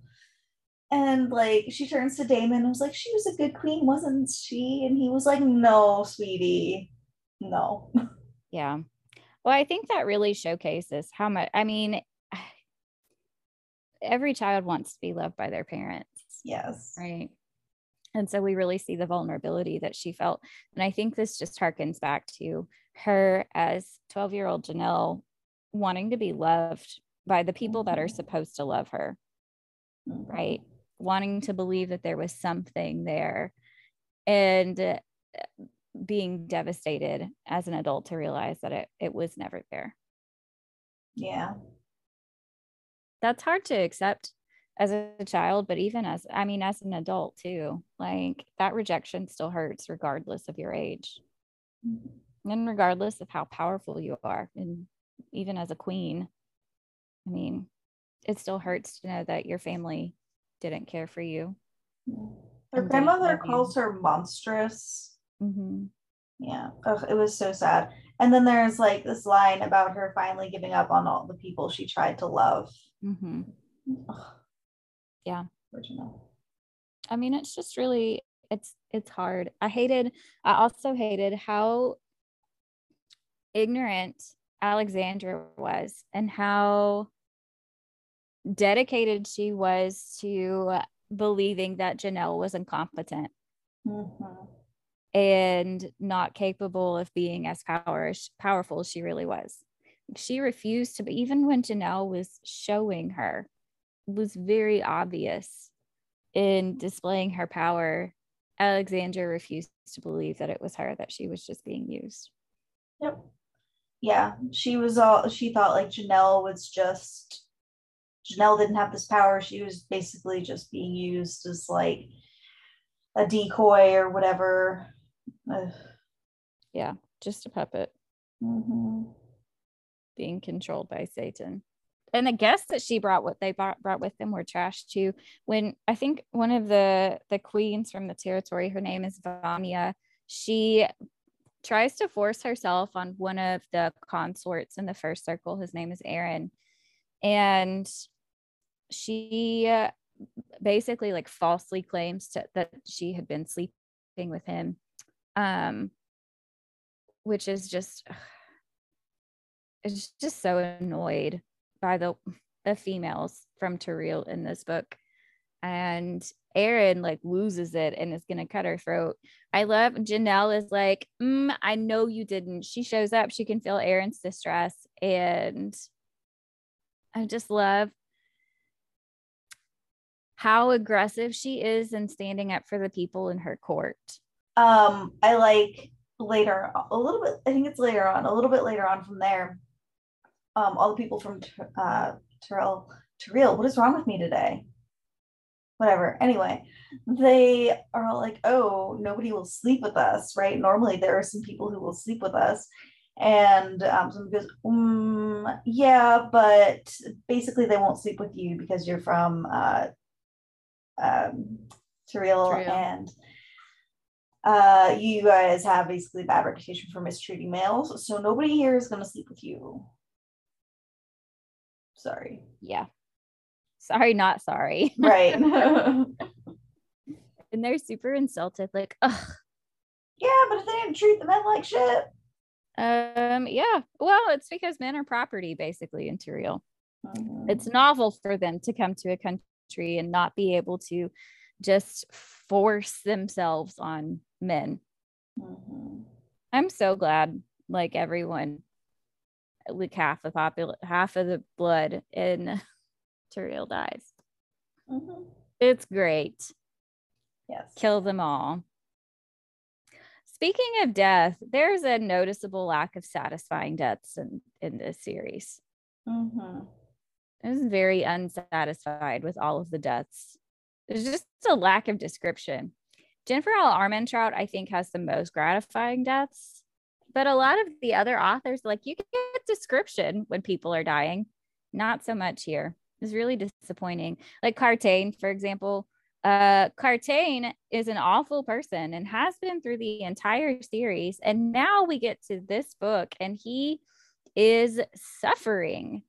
Speaker 2: And like she turns to Daemon and was like, she was a good queen, wasn't she? And he was like, no, sweetie. No.
Speaker 1: Yeah. Well, I think that really showcases how much, I mean, every child wants to be loved by their parents.
Speaker 2: Yes.
Speaker 1: Right. And so we really see the vulnerability that she felt. And I think this just harkens back to her as 12 year old Jaenelle wanting to be loved by the people that are
Speaker 2: Mhm.
Speaker 1: supposed to love her,
Speaker 2: Mhm.
Speaker 1: right? Wanting to believe that there was something there and uh, being devastated as an adult to realize that it, it was never there.
Speaker 2: Yeah.
Speaker 1: That's hard to accept as a child, but even as, I mean, as an adult too, like that rejection still hurts regardless of your age
Speaker 2: Mhm.
Speaker 1: and regardless of how powerful you are. And even as a queen, I mean, it still hurts to know that your family didn't care for you.
Speaker 2: Her grandmother
Speaker 1: you.
Speaker 2: calls her monstrous.
Speaker 1: Mm-hmm.
Speaker 2: Yeah. Ugh, it was so sad. And then there's like this line about her finally giving up on all the people she tried to love.
Speaker 1: Mm-hmm. Yeah.
Speaker 2: Original.
Speaker 1: I mean, it's just really it's it's hard. I hated I also hated how ignorant Alexandra was and how dedicated she was to believing that Jaenelle was incompetent
Speaker 2: Mhm.
Speaker 1: and not capable of being as power, powerful as she really was. She refused to, but even when Jaenelle was showing her, was very obvious in displaying her power. Alexandra refused to believe that it was her, that she was just being used.
Speaker 2: Yep. Yeah, she was all she thought like Jaenelle was just Jaenelle didn't have this power. She was basically just being used as like a decoy or whatever. Ugh.
Speaker 1: Yeah, just a puppet
Speaker 2: Mhm.
Speaker 1: being controlled by Saetan. And the guests that she brought, what they brought, brought with them were trash too. When I think one of the the queens from the territory, her name is Vania, she tries to force herself on one of the consorts in the first circle. His name is Aaron, and she uh, basically like falsely claims to, that she had been sleeping with him, um, which is just it's just so annoyed by the the females from Terreille in this book. And Aaron like loses it and is gonna cut her throat. I love Jaenelle is like, mm, I know you didn't. She shows up, she can feel Aaron's distress. And I just love how aggressive she is in standing up for the people in her court.
Speaker 2: Um, I like later a little bit. I think it's later on, a little bit later on from there. Um, all the people from uh, Terreille, Terreille. What is wrong with me today? Whatever. Anyway, they are all like, "Oh, nobody will sleep with us, right?" Normally, there are some people who will sleep with us, and um, someone goes, mm, "Yeah, but basically, they won't sleep with you because you're from uh, um, Terreille,
Speaker 1: Terreille.
Speaker 2: and." uh, you guys have basically a bad reputation for mistreating males, so nobody here is going to sleep with you. Sorry.
Speaker 1: Yeah. Sorry, not sorry.
Speaker 2: Right.
Speaker 1: and they're super insulted, like, ugh.
Speaker 2: yeah, but if they didn't treat the men like shit.
Speaker 1: Um, yeah. Well, it's because men are property basically in Terreille.
Speaker 2: Mhm.
Speaker 1: It's novel for them to come to a country and not be able to just force themselves on men.
Speaker 2: Mhm.
Speaker 1: I'm so glad like everyone like half the popul half of the blood in Terreille dies.
Speaker 2: Mhm.
Speaker 1: It's great.
Speaker 2: Yes.
Speaker 1: Kill them all. Speaking of death, there's a noticeable lack of satisfying deaths in, in this series.
Speaker 2: Mhm.
Speaker 1: I was very unsatisfied with all of the deaths. There's just a lack of description. Jennifer L. Armentrout, I think, has the most gratifying deaths, but a lot of the other authors, like you get description when people are dying. Not so much here. It's really disappointing. Like Kartane, for example. Uh, Kartane is an awful person and has been through the entire series. And now we get to this book, and he is suffering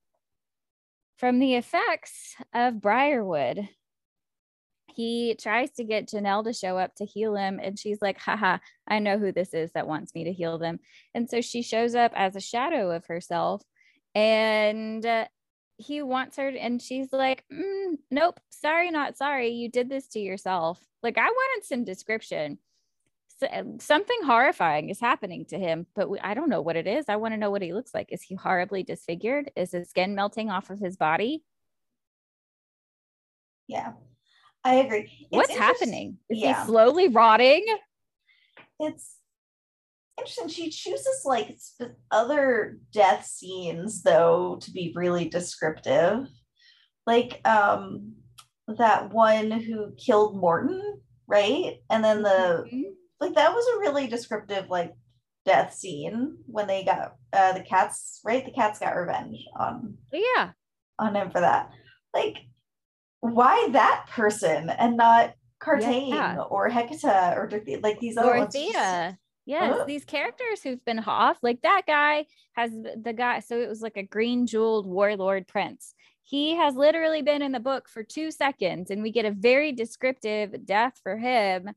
Speaker 1: from the effects of Briarwood. He tries to get Jaenelle to show up to heal him, and she's like, haha, I know who this is that wants me to heal them. And so she shows up as a shadow of herself, and uh, he wants her, and she's like, "Mm, Nope, sorry, not sorry. You did this to yourself. Like, I wanted some description. Um, something horrifying is happening to him, but we, I don't know what it is. I want to know what he looks like. Is he horribly disfigured? Is his skin melting off of his body?
Speaker 2: Yeah, I agree.
Speaker 1: It's What's happening? Is yeah. he slowly rotting?
Speaker 2: It's interesting. She chooses like other death scenes though to be really descriptive, like um that one who killed Morton, right? And then the mm-hmm. Like that was a really descriptive like death scene when they got uh the cats, right? The cats got revenge on
Speaker 1: yeah
Speaker 2: on him for that. Like, why that person and not Kartane yeah. or Hekatah or like these other
Speaker 1: Dorothea. ones? Yes, these characters who've been off, like that guy has the guy. So it was like a green jeweled warlord prince. He has literally been in the book for two seconds, and we get a very descriptive death for him.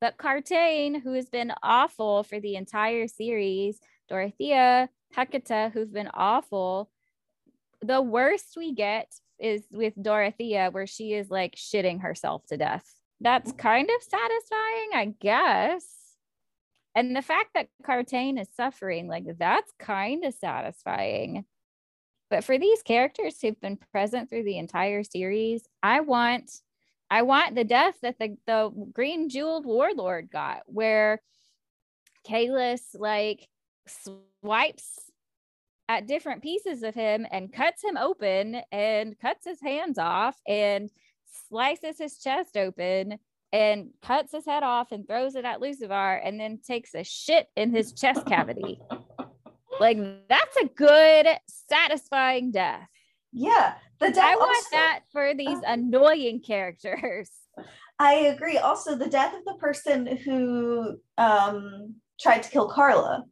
Speaker 1: But Kartane, who has been awful for the entire series, Dorothea, Hekatah, who've been awful. The worst we get is with Dorothea, where she is like shitting herself to death. That's kind of satisfying, I guess and the fact that Kartane is suffering, like that's kind of satisfying. But for these characters who've been present through the entire series, I want I want the death that the, the green jeweled warlord got, where Kaelas like swipes at different pieces of him and cuts him open and cuts his hands off and slices his chest open and cuts his head off and throws it at Lucivar and then takes a shit in his chest cavity. like that's a good, satisfying death.
Speaker 2: Yeah. The death
Speaker 1: I want also, that for these uh, annoying characters.
Speaker 2: I agree. Also, the death of the person who um tried to kill Karla.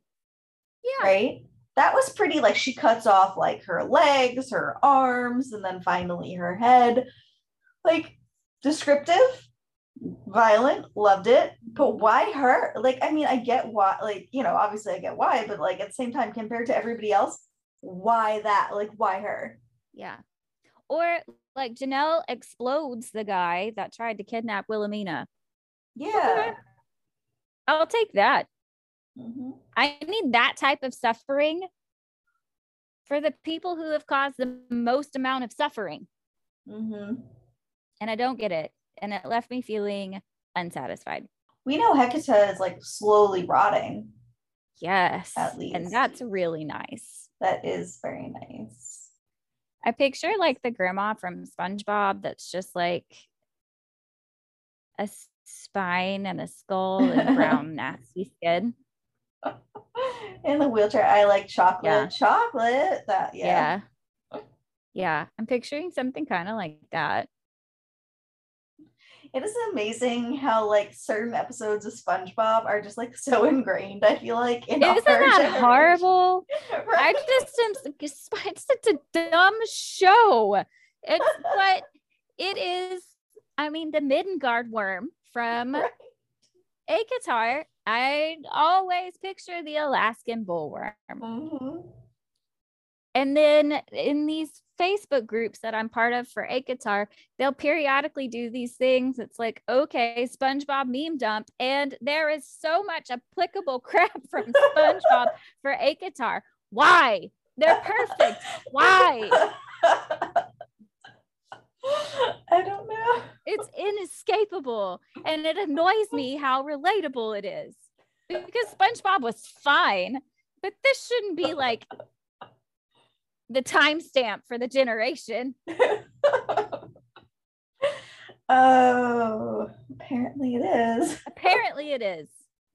Speaker 1: Yeah.
Speaker 2: Right? That was pretty like she cuts off like her legs, her arms, and then finally her head. Like descriptive, violent, loved it. But why her? Like, I mean, I get why, like, you know, obviously I get why, but like at the same time, compared to everybody else, why that? Like, why her?
Speaker 1: Yeah. Or like Jaenelle explodes the guy that tried to kidnap Wilhelmina.
Speaker 2: Yeah.
Speaker 1: I'll take that. Mm-hmm. I need that type of suffering for the people who have caused the most amount of suffering.
Speaker 2: Mm-hmm.
Speaker 1: And I don't get it and it left me feeling unsatisfied.
Speaker 2: We know Hekatah is like slowly rotting.
Speaker 1: Yes. At least. And that's really nice.
Speaker 2: That is very nice.
Speaker 1: I picture like the grandma from SpongeBob that's just like a spine and a skull and brown nasty skin.
Speaker 2: In the wheelchair, I like chocolate. Yeah. Chocolate. That yeah.
Speaker 1: Yeah. Yeah. I'm picturing something kind of like that
Speaker 2: it is amazing how like certain episodes of SpongeBob are just like so ingrained. I feel like
Speaker 1: in isn't that generation. horrible? right? I just am. It's such a dumb show. It's but it is. I mean, the Middengard worm from right. ACOTAR. I always picture the Alaskan bullworm. Mm-hmm. And then in these Facebook groups that I'm part of for ACOTAR, they'll periodically do these things. It's like, okay, SpongeBob meme dump. And there is so much applicable crap from SpongeBob for ACOTAR. Why? They're perfect. Why?
Speaker 2: I don't know.
Speaker 1: It's inescapable. And it annoys me how relatable it is. Because SpongeBob was fine, but this shouldn't be like the timestamp for the generation.
Speaker 2: oh, apparently it is.
Speaker 1: apparently it is.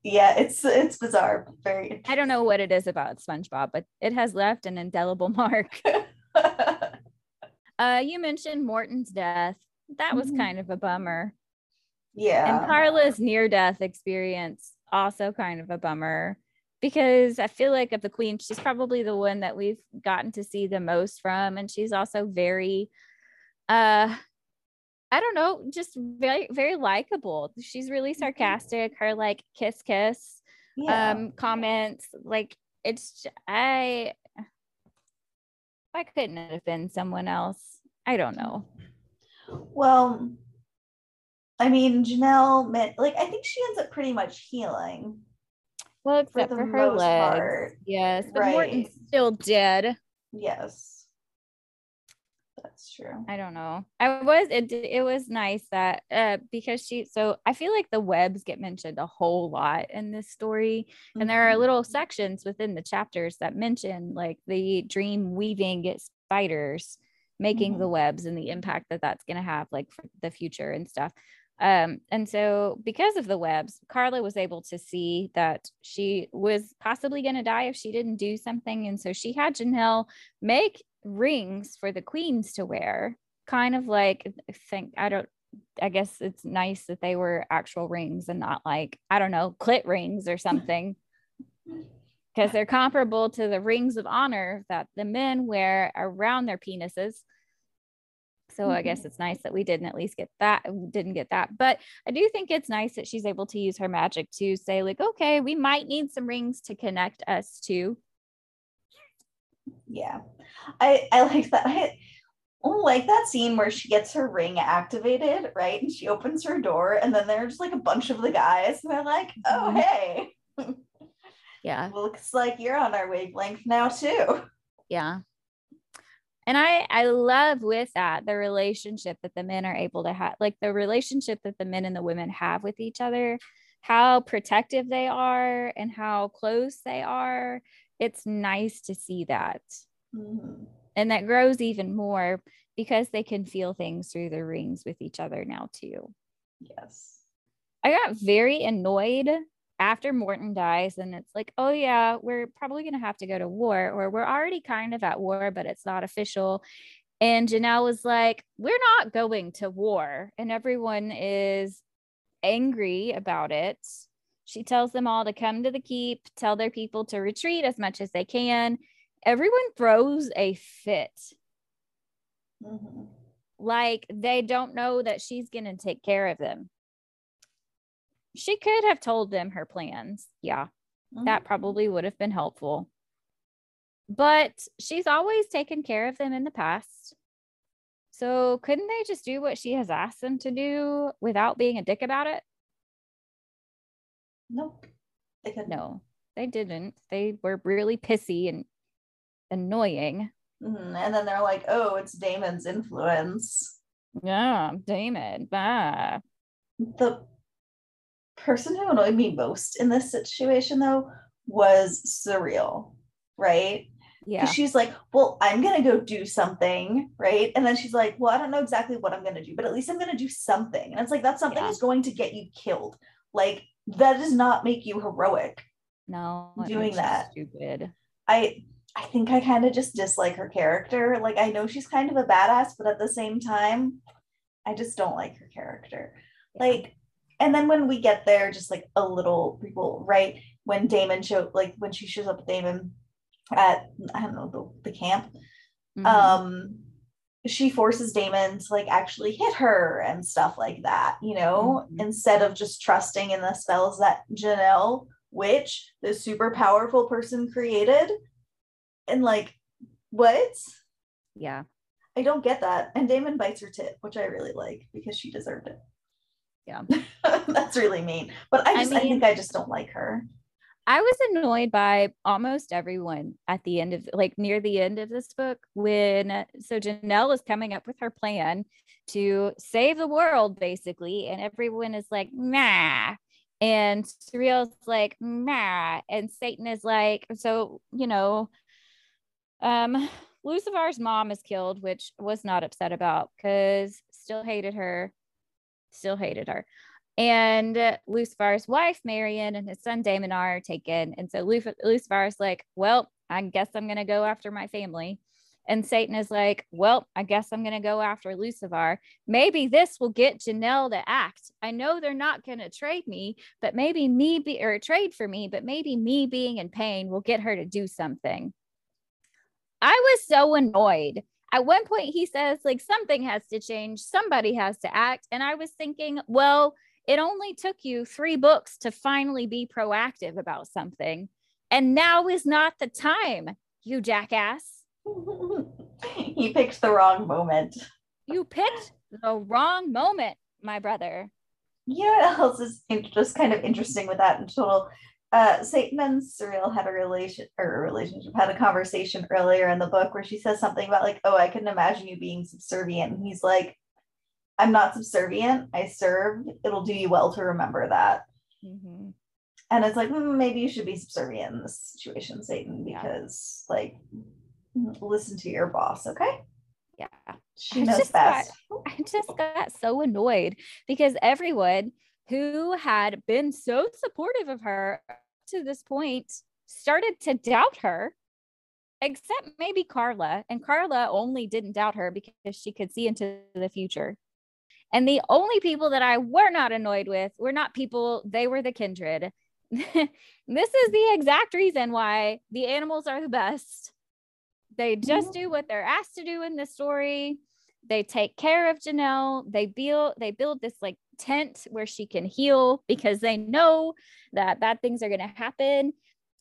Speaker 2: Yeah, it's it's bizarre. Very.
Speaker 1: I don't know what it is about SpongeBob, but it has left an indelible mark. uh, you mentioned Morton's death. That was mm-hmm. kind of a bummer.
Speaker 2: Yeah.
Speaker 1: And Karla's near death experience also kind of a bummer because I feel like of the queen, she's probably the one that we've gotten to see the most from. And she's also very, uh, I don't know, just very, very likable. She's really mm-hmm. sarcastic. Her like kiss, kiss, yeah. um, comments, like it's, I, why couldn't it have been someone else? I don't know.
Speaker 2: Well, I mean, Jaenelle meant like I think she ends up pretty much healing.
Speaker 1: Well, except for, for her legs. Part. Yes, but right. Morton's still dead.
Speaker 2: Yes. That's true.
Speaker 1: I don't know. I was it it was nice that uh because she so I feel like the webs get mentioned a whole lot in this story mm-hmm. and there are mm-hmm. little sections within the chapters that mention like the dream weaving spiders making mm-hmm. the webs and the impact that that's going to have like for the future and stuff. Um, and so, because of the webs, Karla was able to see that she was possibly going to die if she didn't do something. And so, she had Jaenelle make rings for the queens to wear, kind of like, I think, I don't, I guess it's nice that they were actual rings and not like, I don't know, clit rings or something. Because they're comparable to the rings of honor that the men wear around their penises. So I guess mm-hmm. it's nice that we didn't at least get that, didn't get that. But I do think it's nice that she's able to use her magic to say, like, okay, we might need some rings to connect us to.
Speaker 2: Yeah. I, I like that. I like that scene where she gets her ring activated, right? And she opens her door, and then there's like a bunch of the guys, and they're like, oh, mm-hmm. hey.
Speaker 1: Yeah.
Speaker 2: Looks like you're on our wavelength now, too.
Speaker 1: Yeah and i i love with that the relationship that the men are able to have like the relationship that the men and the women have with each other how protective they are and how close they are it's nice to see that. Mm-hmm. and that grows even more because they can feel things through the rings with each other now too.
Speaker 2: Yes.
Speaker 1: I got very annoyed after Morton dies, and it's like, oh yeah, we're probably going to have to go to war, or we're already kind of at war, but it's not official. And Jaenelle was like, we're not going to war. And everyone is angry about it. She tells them all to come to the keep, tell their people to retreat as much as they can. Everyone throws a fit. Mm-hmm. Like they don't know that she's going to take care of them she could have told them her plans. Yeah, mm-hmm. that probably would have been helpful. But she's always taken care of them in the past. So couldn't they just do what she has asked them to do without being a dick about it?
Speaker 2: Nope.
Speaker 1: They could no, they didn't. They were really pissy and annoying.
Speaker 2: Mm-hmm. And then they're like, oh, it's Daemon's influence.
Speaker 1: Yeah, Daemon. Bah.
Speaker 2: The person who annoyed me most in this situation though was surreal, right?
Speaker 1: Yeah.
Speaker 2: She's like, well, I'm going to go do something. Right. And then she's like, well, I don't know exactly what I'm going to do, but at least I'm going to do something. And it's like, that something yeah. is going to get you killed. Like, that does not make you heroic.
Speaker 1: No,
Speaker 2: doing that.
Speaker 1: Stupid.
Speaker 2: I, I think I kind of just dislike her character. Like, I know she's kind of a badass, but at the same time, I just don't like her character. Yeah. Like, and then when we get there, just like a little people, right? When Daemon showed, like when she shows up with Daemon at I don't know the, the camp, mm-hmm. um, she forces Daemon to like actually hit her and stuff like that, you know, mm-hmm. instead of just trusting in the spells that Jaenelle, which the super powerful person created, and like what?
Speaker 1: Yeah.
Speaker 2: I don't get that. And Daemon bites her tip, which I really like because she deserved it.
Speaker 1: Yeah.
Speaker 2: That's really mean. But I just I, mean, I think I just don't like her.
Speaker 1: I was annoyed by almost everyone at the end of like near the end of this book when so Jaenelle is coming up with her plan to save the world basically and everyone is like nah and Surreal's like nah and Saetan is like so you know um Lucivar's mom is killed which was not upset about cuz still hated her still hated her. And Lucivar's wife, Marian, and his son Damon are taken. And so Lucivar's like, Well, I guess I'm going to go after my family. And Saetan is like, Well, I guess I'm going to go after Lucivar. Maybe this will get Jaenelle to act. I know they're not going to trade me, but maybe me be or trade for me, but maybe me being in pain will get her to do something. I was so annoyed at one point he says like something has to change. Somebody has to act. And i was thinking well it only took you three books to finally be proactive about something. And now is not the time you jackass.
Speaker 2: He picked the wrong moment.
Speaker 1: You picked the wrong moment my brother.
Speaker 2: You know what else is just kind of interesting with that in total? Uh, Saetan and Surreal had a relation or a relationship, had a conversation earlier in the book where she says something about like, oh, I couldn't imagine you being subservient. And he's like, I'm not subservient. I serve. It'll do you well to remember that. Mm-hmm. And it's like, mm, maybe you should be subservient in this situation, Saetan, because yeah. like, listen to your boss, okay?
Speaker 1: Yeah. She knows I best. Got, I just got so annoyed because everyone who had been so supportive of her to this point started to doubt her except maybe Karla. And Karla only didn't doubt her because she could see into the future. And the only people that I were not annoyed with were not people, they were the kindred. this is the exact reason why the animals are the best. They just do what they're asked to do in the story. They take care of Jaenelle. They build they build this like tent where she can heal because they know that bad things are going to happen.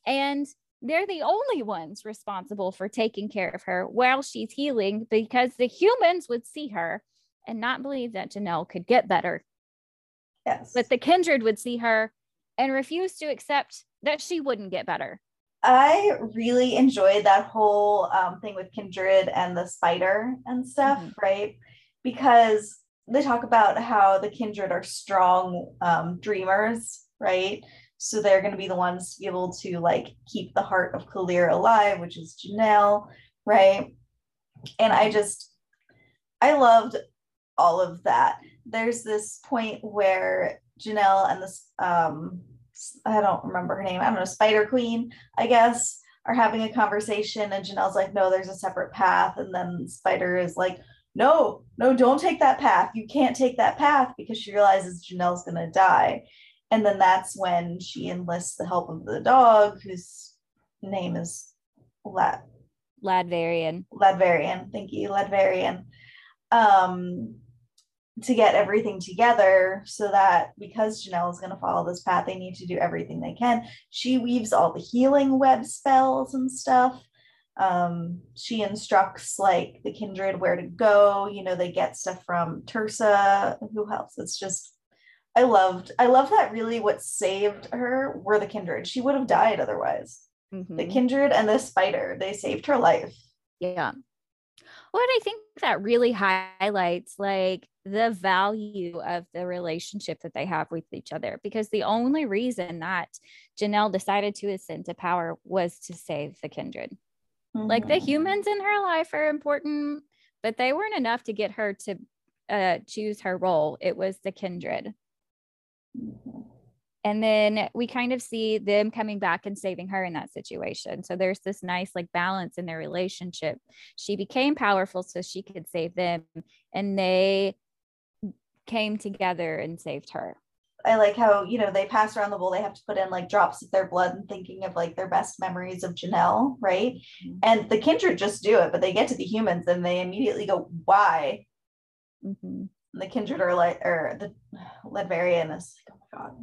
Speaker 1: And they're the only ones responsible for taking care of her while she's healing because the humans would see her and not believe that Jaenelle could get better.
Speaker 2: Yes.
Speaker 1: But the kindred would see her and refuse to accept that she wouldn't get better.
Speaker 2: I really enjoyed that whole um, thing with kindred and the spider and stuff, mm-hmm. right? Because they talk about how the kindred are strong um, dreamers, right? So they're going to be the ones to be able to like keep the heart of Kaeleer alive, which is Jaenelle, right? And I just, I loved all of that. There's this point where Jaenelle and this, um, I don't remember her name, I don't know, Spider Queen, I guess, are having a conversation. And Jaenelle's like, no, there's a separate path. And then Spider is like, no, no, don't take that path. You can't take that path because she realizes Jaenelle's going to die. And then that's when she enlists the help of the dog, whose name is Lad.
Speaker 1: Ladvarian.
Speaker 2: Ladvarian. Thank you, Ladvarian. Um, to get everything together so that because Jaenelle is going to follow this path, they need to do everything they can. She weaves all the healing web spells and stuff. Um, she instructs like the kindred where to go. You know, they get stuff from Tersa, who helps. It's just, I loved, I love that really what saved her were the kindred. She would have died otherwise. Mm-hmm. The kindred and the spider, they saved her life.
Speaker 1: Yeah. What I think that really highlights like the value of the relationship that they have with each other because the only reason that Jaenelle decided to ascend to power was to save the kindred. Mm-hmm. Like the mm-hmm. humans in her life are important, but they weren't enough to get her to uh, choose her role. It was the kindred. Mm-hmm. And then we kind of see them coming back and saving her in that situation. So there's this nice like balance in their relationship. She became powerful so she could save them, and they came together and saved her.
Speaker 2: I like how, you know, they pass around the bowl, they have to put in like drops of their blood and thinking of like their best memories of Jaenelle, right? Mm-hmm. And the kindred just do it, but they get to the humans and they immediately go, why? Mm-hmm. the kindred are like, or the Ladvarian is like, oh my God,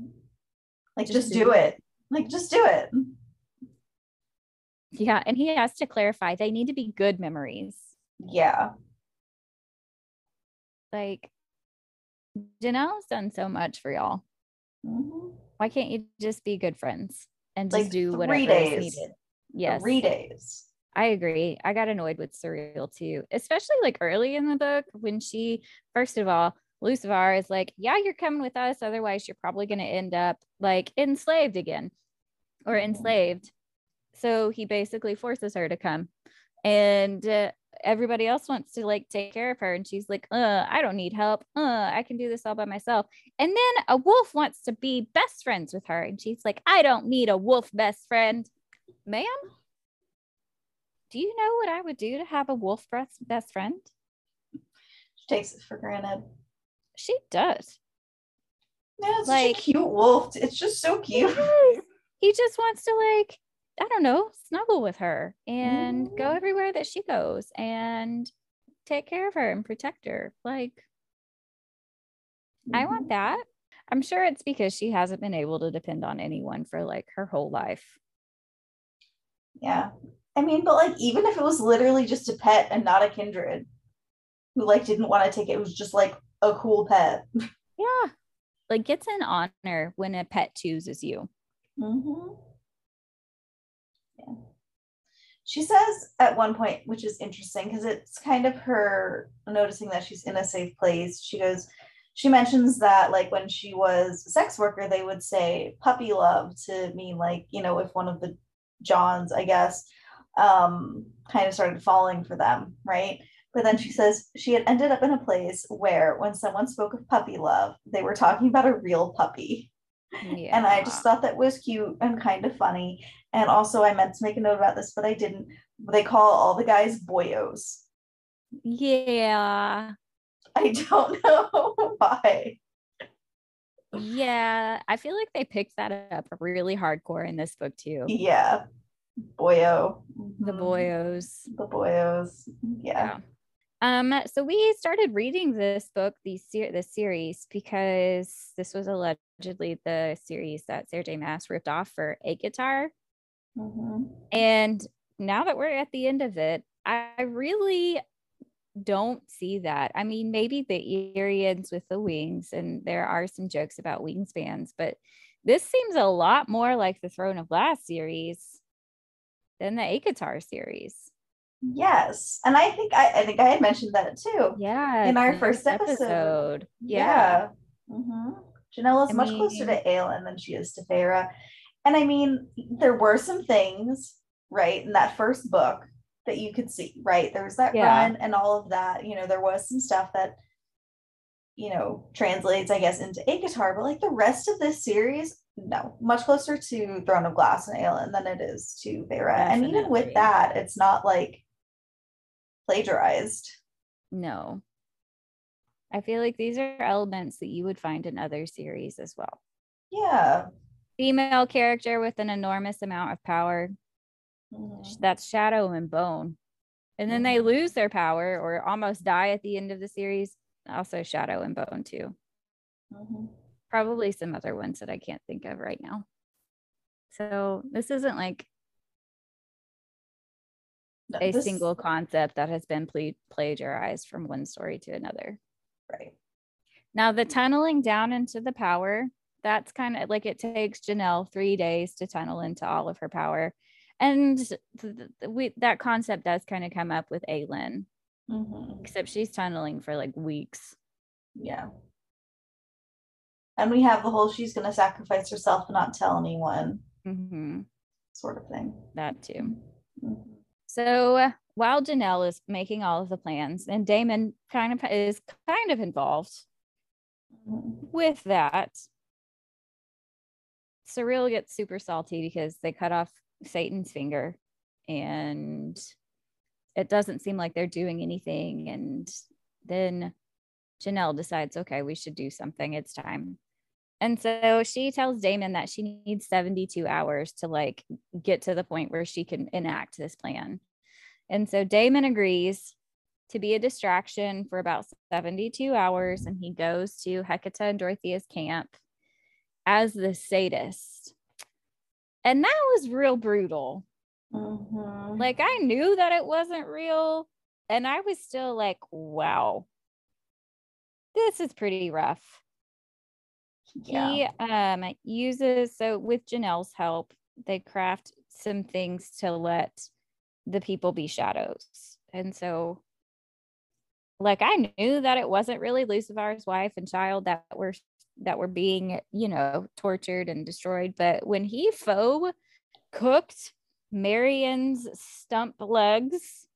Speaker 2: like just, just do, do it. it. Like just do it.
Speaker 1: Yeah. And he has to clarify they need to be good memories.
Speaker 2: Yeah.
Speaker 1: Like Jaenelle's done so much for y'all. Mm-hmm. Why can't you just be good friends and just like do whatever days. is needed?
Speaker 2: Yes. Three days.
Speaker 1: I agree. I got annoyed with Surreal too, especially like early in the book when she, first of all, Lucivar is like, yeah, you're coming with us. Otherwise, you're probably going to end up like enslaved again or mm-hmm. enslaved. So he basically forces her to come. And uh, everybody else wants to like take care of her and she's like uh i don't need help. Uh i can do this all by myself. And then a wolf wants to be best friends with her and she's like i don't need a wolf best friend. Ma'am do you know what i would do to have a wolf best best friend?
Speaker 2: She takes it for granted.
Speaker 1: She does.
Speaker 2: Yeah it's like a cute wolf. It's just so cute.
Speaker 1: He just wants to like I don't know, snuggle with her and mm. go everywhere that she goes and take care of her and protect her. Like, mm-hmm. I want mm-hmm. that. I'm sure it's because she hasn't been able to depend on anyone for like her whole life.
Speaker 2: Yeah. I mean, but like, even if it was literally just a pet and not a kindred who like didn't want to take it, it was just like a cool pet.
Speaker 1: Yeah. like gets an honor when a pet chooses you.
Speaker 2: Mm-hmm. Yeah. She says at one point, which is interesting because it's kind of her noticing that she's in a safe place. She goes, she mentions that like when she was a sex worker, they would say puppy love to mean like, you know, if one of the Johns, I guess, um, kind of started falling for them, right? But then she says she had ended up in a place where when someone spoke of puppy love, they were talking about a real puppy. Yeah. And I just thought that was cute and kind of funny. And also, I meant to make a note about this, but I didn't. They call all the guys boyos.
Speaker 1: Yeah.
Speaker 2: I don't know why.
Speaker 1: Yeah, I feel like they picked that up really hardcore in this book too.
Speaker 2: Yeah. Boyo.
Speaker 1: The mm-hmm. boyos.
Speaker 2: The boyos. Yeah. yeah.
Speaker 1: Um, so we started reading this book, the ser- this series, because this was allegedly the series that Sarah J. Maas ripped off for ACOTAR. Mm-hmm. And now that we're at the end of it, I really don't see that. I mean, maybe the Eyriens with the wings, and there are some jokes about wingspans, but this seems a lot more like the Throne of Glass series than the ACOTAR series.
Speaker 2: Yes. And I think I, I think I had mentioned that too.
Speaker 1: Yeah.
Speaker 2: In our first episode. episode. Yeah. yeah. Mm-hmm. Jaenelle is I much mean, closer to Aelin than she is to Feyre. And I mean, there were some things, right, in that first book that you could see, right? There was that yeah. run and all of that. You know, there was some stuff that, you know, translates, I guess, into ACOTAR, but like the rest of this series, no, much closer to Throne of Glass and Aelin than it is to Feyre. And even with that, it's not like plagiarized.
Speaker 1: No. I feel like these are elements that you would find in other series as well.
Speaker 2: Yeah.
Speaker 1: Female character with an enormous amount of power. Mm-hmm. That's Shadow and Bone. And then they mm-hmm. lose their power or almost die at the end of the series. Also, Shadow and Bone, too. Mm-hmm. Probably some other ones that I can't think of right now. So, this isn't like no, a this... single concept that has been pl- plagiarized from one story to another.
Speaker 2: Right.
Speaker 1: Now, the tunneling down into the power, that's kind of like it takes Jaenelle three days to tunnel into all of her power. And th- th- we, that concept does kind of come up with Aelin, mm-hmm. except she's tunneling for like weeks.
Speaker 2: Yeah. And we have the whole she's going to sacrifice herself and not tell anyone mm-hmm. sort of thing.
Speaker 1: That too. Mm-hmm. So while Jaenelle is making all of the plans, and Daemon kind of is kind of involved with that, Surreal gets super salty because they cut off Saetan's finger and it doesn't seem like they're doing anything. And then Jaenelle decides, okay, we should do something. It's time. And so she tells Daemon that she needs 72 hours to like get to the point where she can enact this plan. And so Daemon agrees to be a distraction for about 72 hours and he goes to Hekatah and Dorothea's camp as the sadist. And that was real brutal. Mm-hmm. Like I knew that it wasn't real and I was still like, wow. This is pretty rough. Yeah. He um uses so with Jaenelle's help, they craft some things to let the people be shadows. And so like I knew that it wasn't really Lucivar's wife and child that were that were being, you know, tortured and destroyed. But when he faux cooked Marian's stump legs,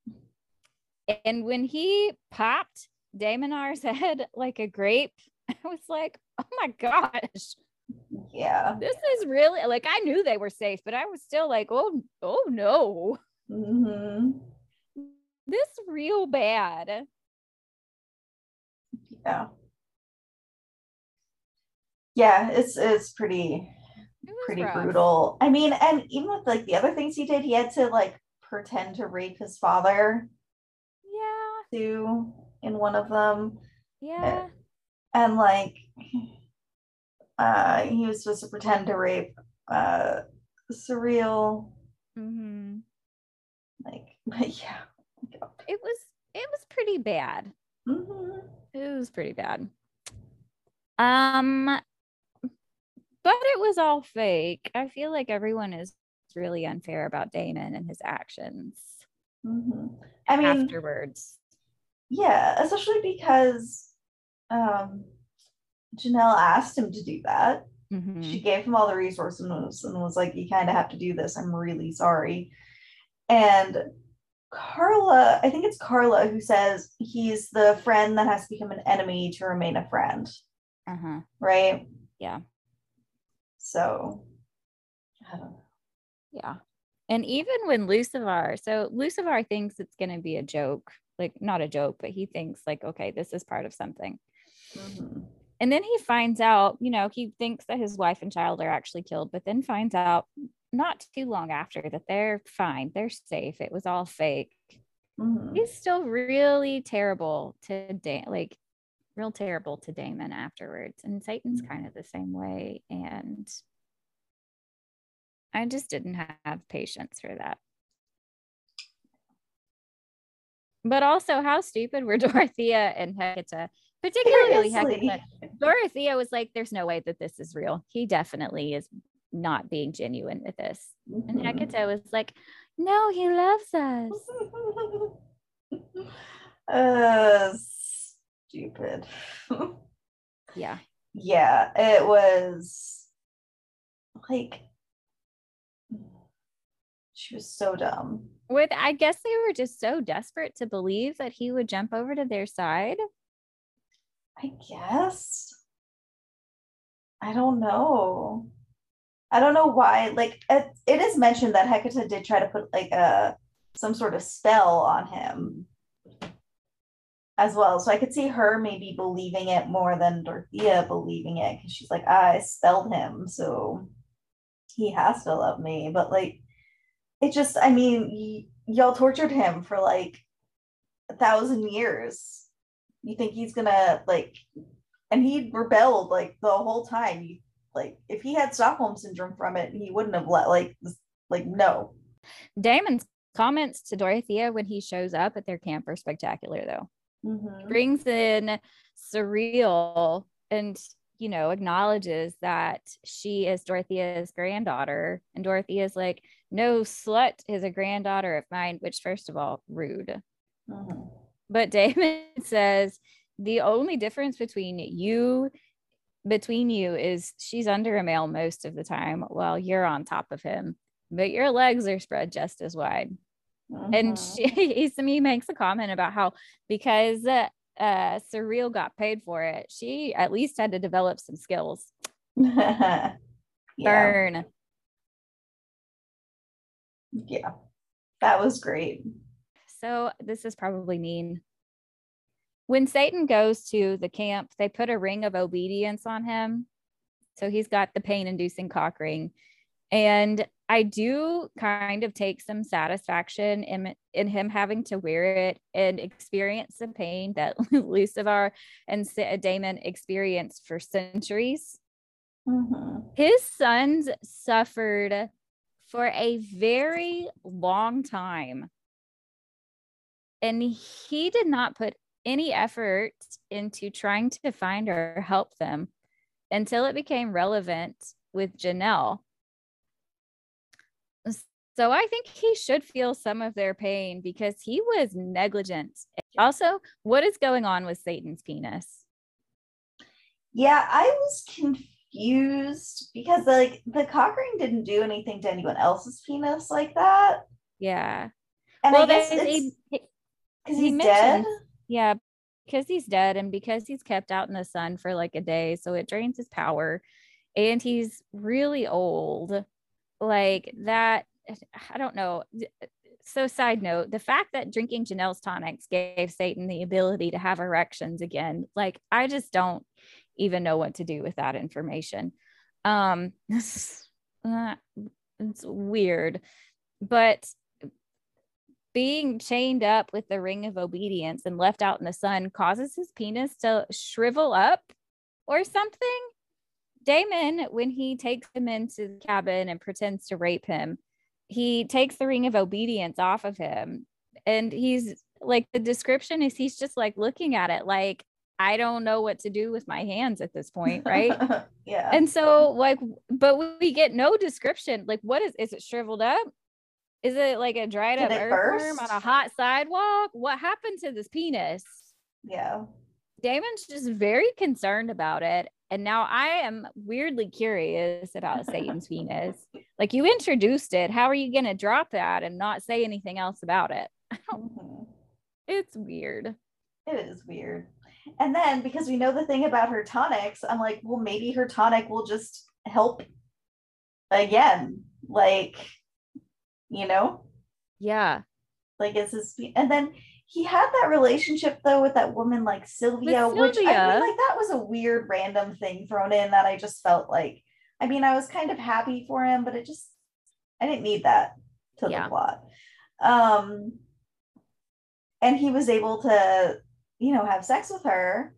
Speaker 1: and when he popped Daemonar's head like a grape, I was like, oh my gosh.
Speaker 2: Yeah.
Speaker 1: This is really like I knew they were safe, but I was still like, oh, oh no. Mm-hmm. This real bad.
Speaker 2: Yeah. Yeah, it's it's pretty it pretty rough. brutal. I mean, and even with like the other things he did, he had to like pretend to rape his father.
Speaker 1: Yeah.
Speaker 2: Too in one of them.
Speaker 1: Yeah.
Speaker 2: And, and like uh he was supposed to pretend to rape uh Surreal. Mm-hmm. Like, but yeah,
Speaker 1: it was it was pretty bad. Mm-hmm. It was pretty bad. Um, but it was all fake. I feel like everyone is really unfair about Daemon and his actions.
Speaker 2: Mm-hmm. I mean,
Speaker 1: afterwards.
Speaker 2: Yeah, especially because um, Jaenelle asked him to do that. Mm-hmm. She gave him all the resources and was, and was like, You kind of have to do this. I'm really sorry. And Karla, I think it's Karla who says he's the friend that has to become an enemy to remain a friend. Uh-huh. Right?
Speaker 1: Yeah.
Speaker 2: So, I don't know.
Speaker 1: Yeah. And even when Lucivar, so Lucivar thinks it's going to be a joke, like not a joke, but he thinks, like, okay, this is part of something. Mm-hmm. And then he finds out, you know, he thinks that his wife and child are actually killed, but then finds out not too long after that they're fine, they're safe. It was all fake. Mm-hmm. He's still really terrible to da- like real terrible to Daemon afterwards. And Saetan's mm-hmm. kind of the same way. And I just didn't have patience for that. But also, how stupid were Dorothea and Hekatah? Particularly Hekatah. Dorothea was like, "There's no way that this is real. He definitely is not being genuine with this." Mm-hmm. And Hekatah was like, "No, he loves us."
Speaker 2: uh, stupid.
Speaker 1: yeah.
Speaker 2: Yeah, it was like she was so dumb.
Speaker 1: With I guess they were just so desperate to believe that he would jump over to their side.
Speaker 2: I guess. I don't know. I don't know why. Like it, it is mentioned that Hekatah did try to put like a some sort of spell on him as well. So I could see her maybe believing it more than Dorothea believing it because she's like, ah, I spelled him, so he has to love me. But like it just, I mean, y- y'all tortured him for like a thousand years. You think he's gonna like, and he rebelled like the whole time. You, like, if he had Stockholm syndrome from it, he wouldn't have let like, like no.
Speaker 1: Daemon's comments to Dorothea when he shows up at their camp are spectacular, though. Mm-hmm. Brings in surreal and you know acknowledges that she is Dorothea's granddaughter, and Dorothea is like, no slut is a granddaughter of mine, which, first of all, rude. Mm-hmm. But Daemon says the only difference between you between you is she's under a male most of the time while you're on top of him but your legs are spread just as wide mm-hmm. and she he makes a comment about how because uh, uh Surreal got paid for it she at least had to develop some skills yeah. burn
Speaker 2: yeah, that was great.
Speaker 1: So this is probably mean. When Saetan goes to the camp, they put a ring of obedience on him. So he's got the pain inducing cock ring. And I do kind of take some satisfaction in, in him having to wear it and experience the pain that Lucivar and Daemon experienced for centuries. Mm-hmm. His sons suffered for a very long time. And he did not put any effort into trying to find or help them until it became relevant with Jaenelle. So I think he should feel some of their pain because he was negligent. Also, what is going on with Saetan's penis?
Speaker 2: Yeah, I was confused because like the cock ring didn't do anything to anyone else's penis like that.
Speaker 1: Yeah.
Speaker 2: And well, I guess because he, he's dead.
Speaker 1: Yeah, because he's dead and because he's kept out in the sun for like a day, so it drains his power, and he's really old. Like that, I don't know. So, side note, the fact that drinking Jaenelle's tonics gave Saetan the ability to have erections again, like I just don't even know what to do with that information. Um, uh, it's weird, but being chained up with the ring of obedience and left out in the sun causes his penis to shrivel up or something. Daemon, when he takes him into the cabin and pretends to rape him, he takes the ring of obedience off of him. And he's like, the description is he's just like looking at it like, I don't know what to do with my hands at this point, right?
Speaker 2: yeah.
Speaker 1: and so like but we get no description. Like what is is it shriveled up? Is it like a dried
Speaker 2: Did
Speaker 1: up earthworm
Speaker 2: burst?
Speaker 1: on a hot sidewalk? What happened to this penis?
Speaker 2: yeah.
Speaker 1: Daemon's just very concerned about it. And now I am weirdly curious about Saetan's Venus. Like you introduced it. How are you going to drop that and not say anything else about it?
Speaker 2: Mhm.
Speaker 1: It's weird.
Speaker 2: It is weird. And then because we know the thing about her tonics, I'm like, well, maybe her tonic will just help again. Like, you know,
Speaker 1: Yeah.
Speaker 2: like is this and then he had that relationship though with that woman like Sylvia, which I
Speaker 1: Sylvia.
Speaker 2: mean, like that was a weird random thing thrown in that I just felt like I mean, I was kind of happy for him, but it just I didn't need that to
Speaker 1: Yeah.
Speaker 2: the plot. Um and he was able to, you know, have sex with her.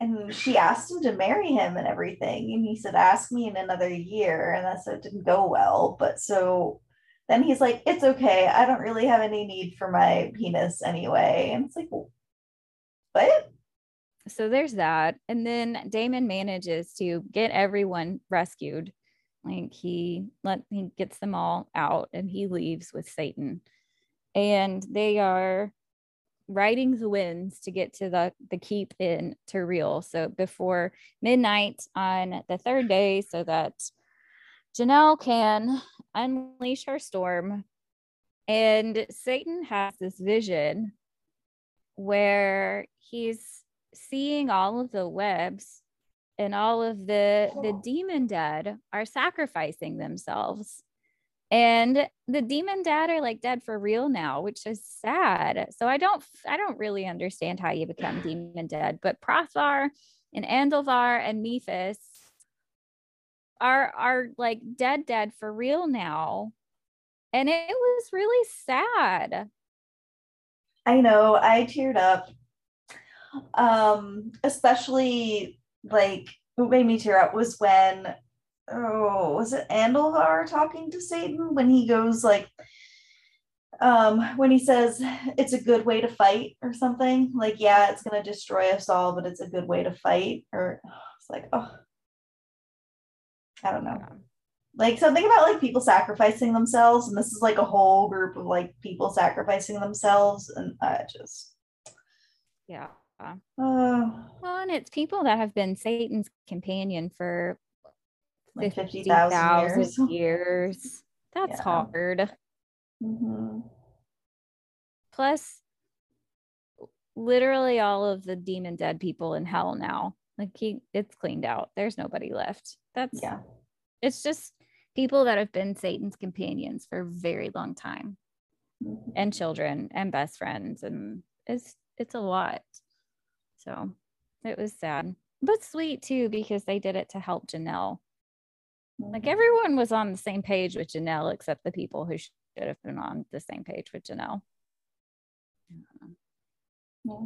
Speaker 2: And she asked him to marry him and everything. And he said, Ask me in another year. And that's it didn't go well. But so then he's like, It's okay. I don't really have any need for my penis anyway. And it's like, What?
Speaker 1: So there's that. And then Daemon manages to get everyone rescued. Like he let he gets them all out and he leaves with Saetan. And they are riding the winds to get to the the keep in Terreille. So before midnight on the third day, so that Jaenelle can unleash her storm. And Saetan has this vision where he's seeing all of the webs and all of the the demon dead are sacrificing themselves and the demon dead are like dead for real now which is sad so i don't i don't really understand how you become demon dead but prothvar and Andulvar and mephis are are like dead dead for real now. And it was really sad.
Speaker 2: I know, I teared up. Um, especially like what made me tear up was when oh, was it Andulvar talking to Saetan when he goes like um when he says it's a good way to fight or something? Like yeah it's gonna destroy us all but it's a good way to fight or it's like oh i don't know like something about like people sacrificing themselves and this is like a whole group of like people sacrificing themselves and i just
Speaker 1: yeah
Speaker 2: uh,
Speaker 1: Well, and it's people that have been Saetan's companion for
Speaker 2: like
Speaker 1: 50,000
Speaker 2: 50,000 years
Speaker 1: years. That's
Speaker 2: Yeah.
Speaker 1: hard.
Speaker 2: Mhm.
Speaker 1: Plus, literally all of the demon dead people in hell now. Like he, it's cleaned out. There's nobody left. That's
Speaker 2: yeah
Speaker 1: It's just people that have been Saetan's companions for a very long time,
Speaker 2: Mhm.
Speaker 1: and children and best friends, and it's it's a lot. So it was sad, but sweet too because they did it to help Jaenelle. Like
Speaker 2: Mhm.
Speaker 1: everyone was on the same page with Jaenelle, except the people who should have been on the same page with Jaenelle.
Speaker 2: Yeah.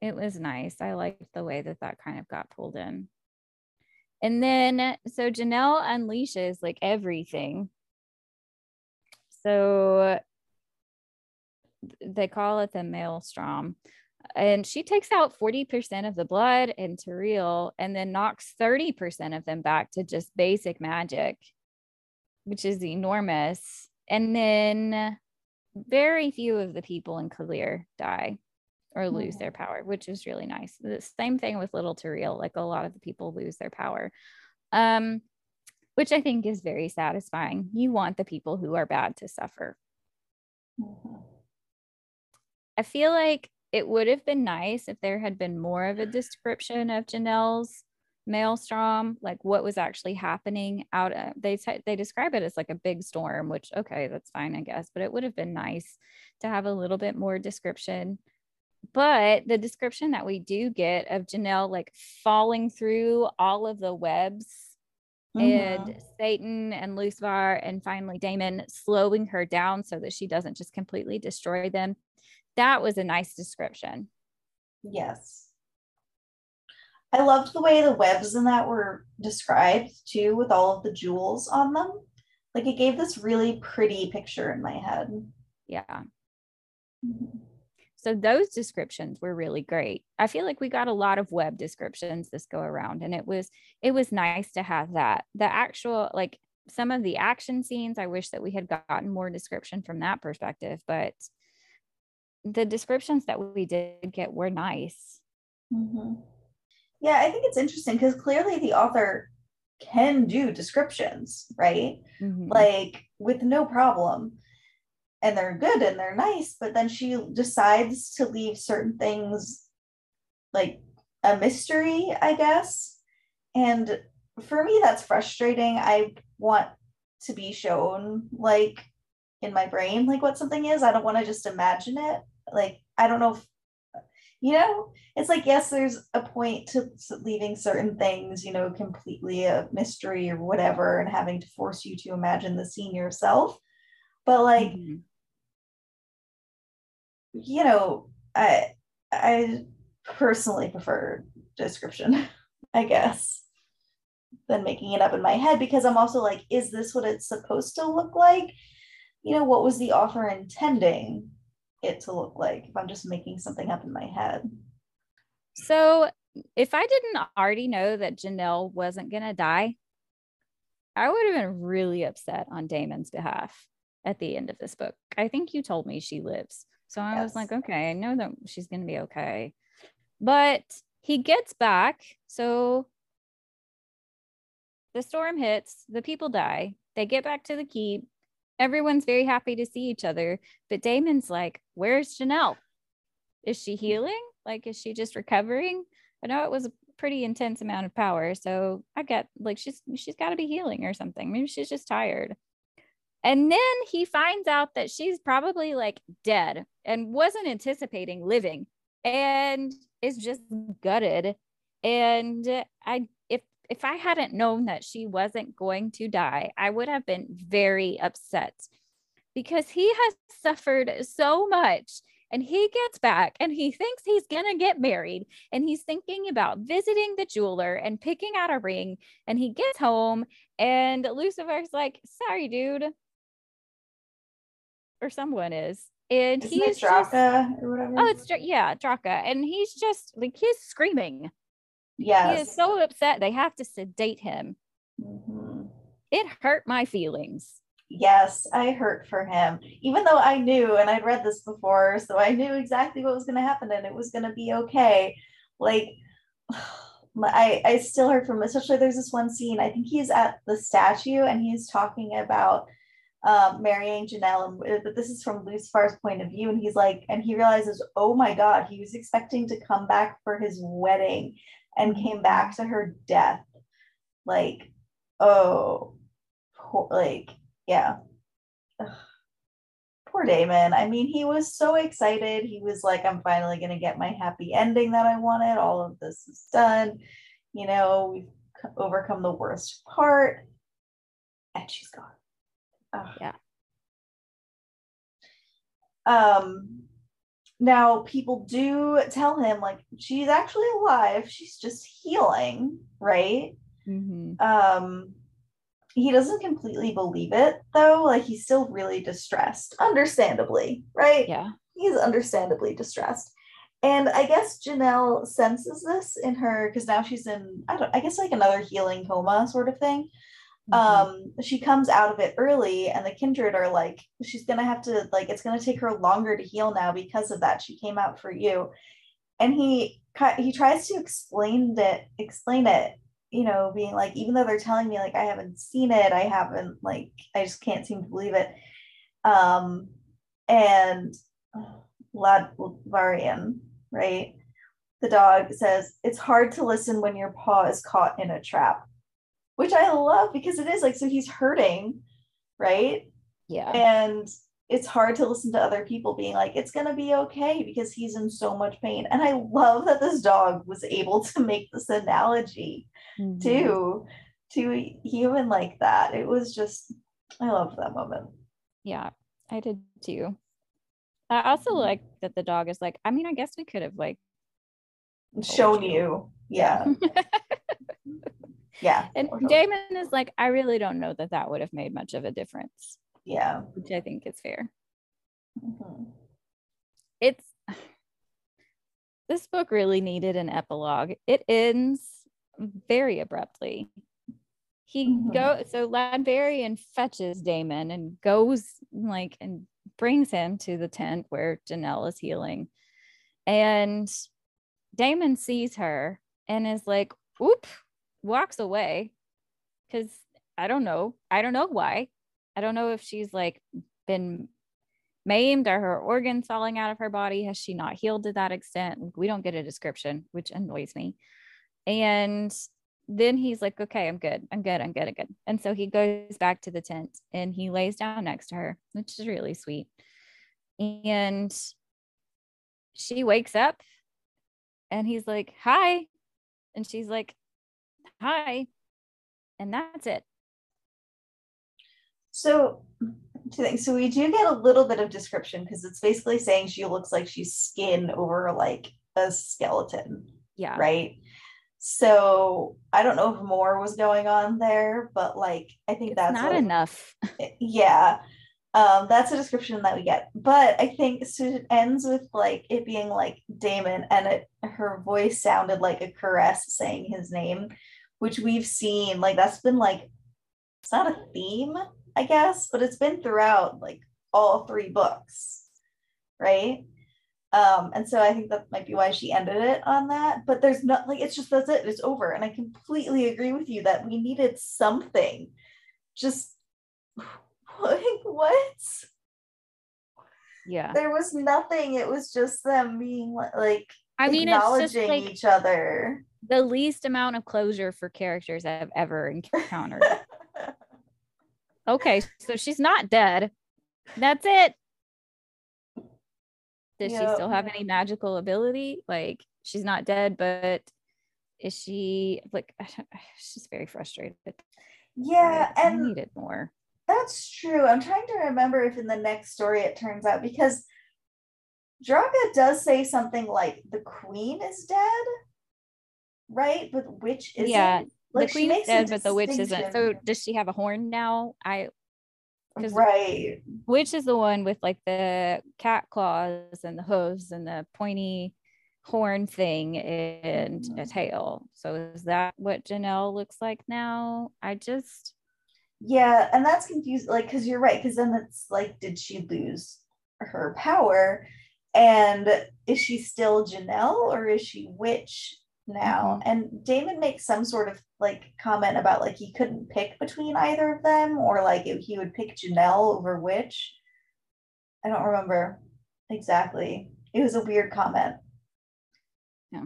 Speaker 1: It was nice. I liked the way that that kind of got pulled in. And then, so Jaenelle unleashes like everything. So they call it the maelstrom. And she takes out 40% of the blood in Terreille and then knocks 30% of them back to just basic magic, which is enormous. And then very few of the people in Kaeleer die or lose
Speaker 2: Mhm.
Speaker 1: their power, which is really nice. The same thing with Little Terreille, like a lot of the people lose their power. Um, which I think is very satisfying. You want the people who are bad to suffer.
Speaker 2: Mhm.
Speaker 1: I feel like it would have been nice if there had been more of a description of Jaenelle's maelstrom, like what was actually happening out. Of, they t- they describe it as like a big storm, which okay, that's fine, I guess. But it would have been nice to have a little bit more description. But the description that we do get of Jaenelle like falling through all of the webs and
Speaker 2: Mhm.
Speaker 1: Saetan and Lucivar and finally Daemon slowing her down so that she doesn't just completely destroy them. That was a nice description.
Speaker 2: Yes. I loved the way the webs in that were described too, with all of the jewels on them. Like it gave this really pretty picture in my head.
Speaker 1: Yeah.
Speaker 2: Mhm.
Speaker 1: So those descriptions were really great. I feel like we got a lot of web descriptions this go around and it was it was nice to have that. The actual like some of the action scenes, I wish that we had gotten more description from that perspective, but the descriptions that we did get were nice.
Speaker 2: Mm-hmm. Yeah, I think it's interesting because clearly the author can do descriptions, right? Mm-hmm. Like with no problem. And they're good and they're nice, but then she decides to leave certain things like a mystery, I guess. And for me, that's frustrating. I want to be shown, like in my brain, like what something is. I don't want to just imagine it. Like, I don't know if you know it's like yes there's a point to leaving certain things you know completely a mystery or whatever and having to force you to imagine the scene yourself but like mm-hmm. You know i i personally prefer description i guess than making it up in my head because i'm also like is this what it's supposed to look like you know what was the author intending it to look like if I'm just making something up in my head.
Speaker 1: So, if I didn't already know that Jaenelle wasn't going to die, I would have been really upset on Daemon's behalf at the end of this book. I think you told me she lives. So I yes. was like, okay, I know that she's going to be okay. But he gets back. So the storm hits, the people die, they get back to the keep everyone's very happy to see each other. But Daemon's like, Where's Jaenelle? Is she healing? Like, is she just recovering? I know it was a pretty intense amount of power. So I get like she's she's got to be healing or something. Maybe she's just tired. And then he finds out that she's probably like dead and wasn't anticipating living and is just gutted. And I if if I hadn't known that she wasn't going to die, I would have been very upset because he has suffered so much and he gets back and he thinks he's going to get married and he's thinking about visiting the jeweler and picking out a ring and he gets home and Lucivar's like sorry dude or someone is and
Speaker 2: Isn't he's Draca just, or whatever
Speaker 1: oh it's yeah Draca and he's just like he's screaming
Speaker 2: Yes.
Speaker 1: He is so upset they have to sedate him. Mm-hmm. It hurt my feelings.
Speaker 2: Yes, I hurt for him. Even though I knew and I'd read this before, so I knew exactly what was going to happen and it was going to be okay. Like, I, I still hurt from him, especially there's this one scene. I think he's at the statue and he's talking about um, marrying Jaenelle, but this is from Lucivar's point of view, and he's like, and he realizes, oh my God, he was expecting to come back for his wedding, and came back to her death. Like oh poor, like yeah. Ugh. poor daemon i mean he was so excited. He was like i'm finally going to get my happy ending that i wanted. All of this is done. You know we've overcome the worst part. And she's gone
Speaker 1: Ugh. yeah
Speaker 2: um now, people do tell him, like, she's actually alive. She's just healing, right? Mm-hmm. Um, he doesn't completely believe it, though. Like, he's still really distressed, understandably, right?
Speaker 1: Yeah.
Speaker 2: He's understandably distressed. And I guess Jaenelle senses this in her because now she's in, I don't, I guess like another healing coma sort of thing. Mm-hmm. um she comes out of it early and the kindred are like she's gonna have to like it's gonna take her longer to heal now because of that. She came out for you. And he he tries to explain it explain it you know being like even though they're telling me like i haven't seen it i haven't like i just can't seem to believe it. Um and ladvarian right? The dog says it's hard to listen when your paw is caught in a trap which I love because it is like, so he's hurting, right?
Speaker 1: Yeah.
Speaker 2: And it's hard to listen to other people being like, it's going to be okay because he's in so much pain. And I love that this dog was able to make this analogy mm-hmm. too, to a human like that. It was just, I love that moment.
Speaker 1: Yeah, I did too. I also mm-hmm. like that the dog is like, I mean, I guess we could have like
Speaker 2: shown you. you. Yeah. Yeah.
Speaker 1: And Daemon is like, I really don't know that that would have made much of a difference.
Speaker 2: Yeah.
Speaker 1: Which I think is fair. Mm-hmm. It's, this book really needed an epilogue. It ends very abruptly. He mm-hmm. go so Ladvarian fetches Daemon and goes like and brings him to the tent where Jaenelle is healing. And Daemon sees her and is like, whoop, walks away. Cause I don't know. I don't know why. I don't know if she's like been maimed or her organs falling out of her body. Has she not healed to that extent? We don't get a description, which annoys me. And then he's like, okay, I'm good. I'm good. I'm good. I'm good. And so he goes back to the tent and he lays down next to her, which is really sweet. And she wakes up and he's like, hi. And she's like, hi. And that's it.
Speaker 2: So two things. So we do get a little bit of description because it's basically saying she looks like she's skin over like a skeleton.
Speaker 1: Yeah.
Speaker 2: Right. So I don't know if more was going on there, but like I think
Speaker 1: it's
Speaker 2: that's
Speaker 1: not what, enough.
Speaker 2: yeah. Um, that's a description that we get. But I think so it ends with like it being like Daemon and it her voice sounded like a caress saying his name, which we've seen like that's been like it's not a theme I guess, but it's been throughout like all three books, right? Um, and so I think that might be why she ended it on that. But there's not like it's just that's it, it's over. And I completely agree with you that we needed something. Just like what?
Speaker 1: Yeah.
Speaker 2: There was nothing. It was just them being like
Speaker 1: I mean
Speaker 2: acknowledging like each other.
Speaker 1: The least amount of closure for characters I've ever encountered. Okay, so she's not dead. That's it. Does yep. she still have any magical ability? Like she's not dead, but is she like she's very frustrated.
Speaker 2: Yeah, I, and
Speaker 1: I needed more.
Speaker 2: That's true. I'm trying to remember if in the next story it turns out because Draca does say something like the queen is dead, right? But which is
Speaker 1: yeah. Like the queen is but the witch isn't. So does she have a horn now? I
Speaker 2: right.
Speaker 1: Witch is the one with like the cat claws and the hooves and the pointy horn thing and a mm. tail. So is that what Jaenelle looks like now? I just
Speaker 2: yeah, and that's confusing. Like, because you're right. Because then it's like, did she lose her power? And is she still Jaenelle or is she witch now. Mm-hmm. And Daemon makes some sort of like comment about like he couldn't pick between either of them, or like if he would pick Jaenelle over which. I don't remember exactly. It was a weird comment.
Speaker 1: Yeah.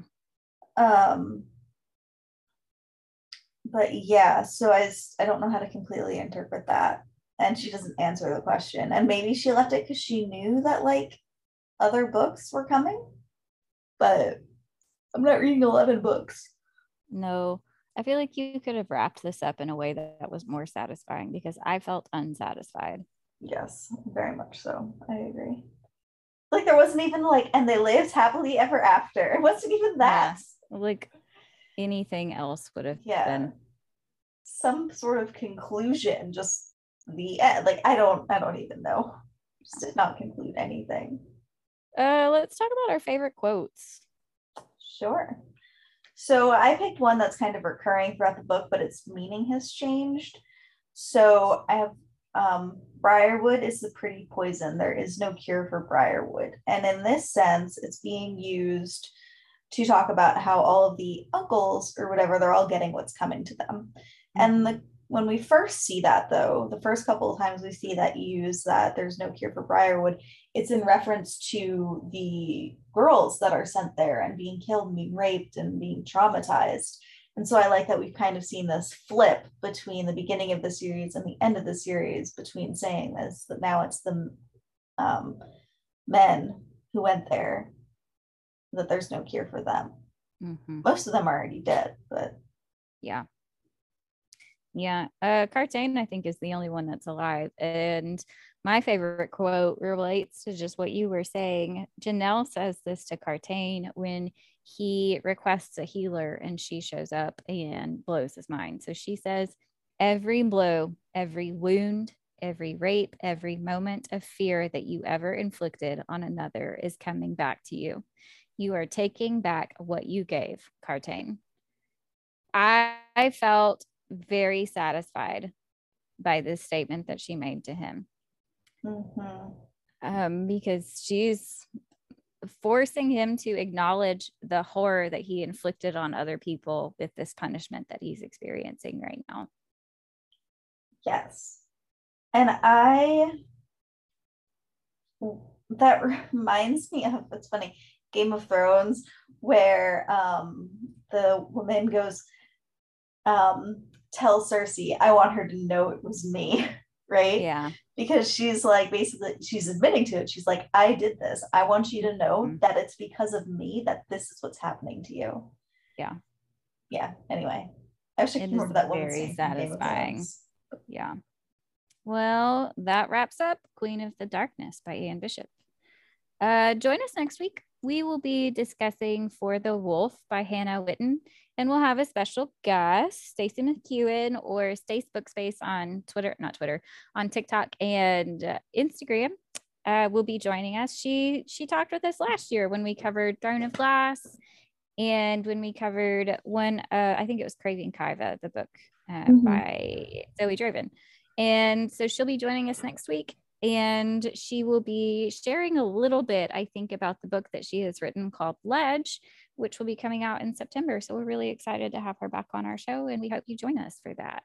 Speaker 2: Um but yeah, so I I don't know how to completely interpret that. And she doesn't answer the question. And maybe she left it because she knew that like other books were coming. But I'm not reading 11 books.
Speaker 1: No, I feel like you could have wrapped this up in a way that, that was more satisfying because I felt unsatisfied.
Speaker 2: Yes, very much so. I agree. Like there wasn't even like, and they lived happily ever after. It wasn't even that.
Speaker 1: Yeah, like anything else would have
Speaker 2: yeah.
Speaker 1: been
Speaker 2: some sort of conclusion. Just the end. Like I don't, I don't even know. Just did not conclude anything.
Speaker 1: Uh, let's talk about our favorite quotes.
Speaker 2: Sure. So I picked one that's kind of recurring throughout the book, but its meaning has changed. So I have um, Briarwood is the pretty poison. There is no cure for Briarwood. And in this sense, it's being used to talk about how all of the uncles or whatever, they're all getting what's coming to them. And the when we first see that though, the first couple of times we see that you use that there's no cure for Briarwood, it's in reference to the girls that are sent there and being killed and being raped and being traumatized. And so I like that we've kind of seen this flip between the beginning of the series and the end of the series between saying this, that now it's the um, men who went there, that there's no cure for them. Mm-hmm. Most of them are already dead, but
Speaker 1: yeah. Yeah. Uh Kartane, I think, is the only one that's alive. And my favorite quote relates to just what you were saying. Jaenelle says this to Kartane when he requests a healer and she shows up and blows his mind. So she says, Every blow, every wound, every rape, every moment of fear that you ever inflicted on another is coming back to you. You are taking back what you gave, Kartane. I, felt very satisfied by this statement that she made to him. Mm-hmm. Um, because she's forcing him to acknowledge the horror that he inflicted on other people with this punishment that he's experiencing right now.
Speaker 2: Yes. And I, that reminds me of, it's funny, Game of Thrones, where um, the woman goes, um, tell Cersei, I want her to know it was me, right?
Speaker 1: Yeah.
Speaker 2: Because she's like basically she's admitting to it. She's like, I did this. I want you to know mm-hmm. that it's because of me that this is what's happening to you.
Speaker 1: Yeah.
Speaker 2: Yeah. Anyway, I wish I could remember that Very
Speaker 1: satisfying. Yeah. Well, that wraps up Queen of the Darkness by Anne Bishop. Uh, join us next week. We will be discussing For the Wolf by Hannah Whitten and we'll have a special guest, Stacey McEwan or Stace Bookspace on Twitter, not Twitter, on TikTok and uh, Instagram. Uh, will be joining us. She she talked with us last year when we covered Throne of Glass, and when we covered one, uh, I think it was Craving Kaiva, the book uh, mm-hmm. by Zoe Draven. And so she'll be joining us next week and she will be sharing a little bit, I think, about the book that she has written called Ledge, which will be coming out in September. So we're really excited to have her back on our show, and we hope you join us for that.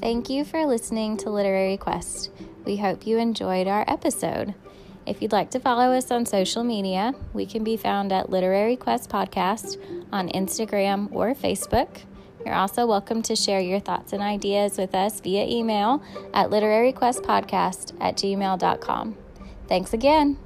Speaker 1: Thank you for listening to Literary Quest. We hope you enjoyed our episode. If you'd like to follow us on social media, we can be found at Literary Quest Podcast on Instagram or Facebook. You're also welcome to share your thoughts and ideas with us via email at literaryquestpodcast at gmail.com. Thanks again.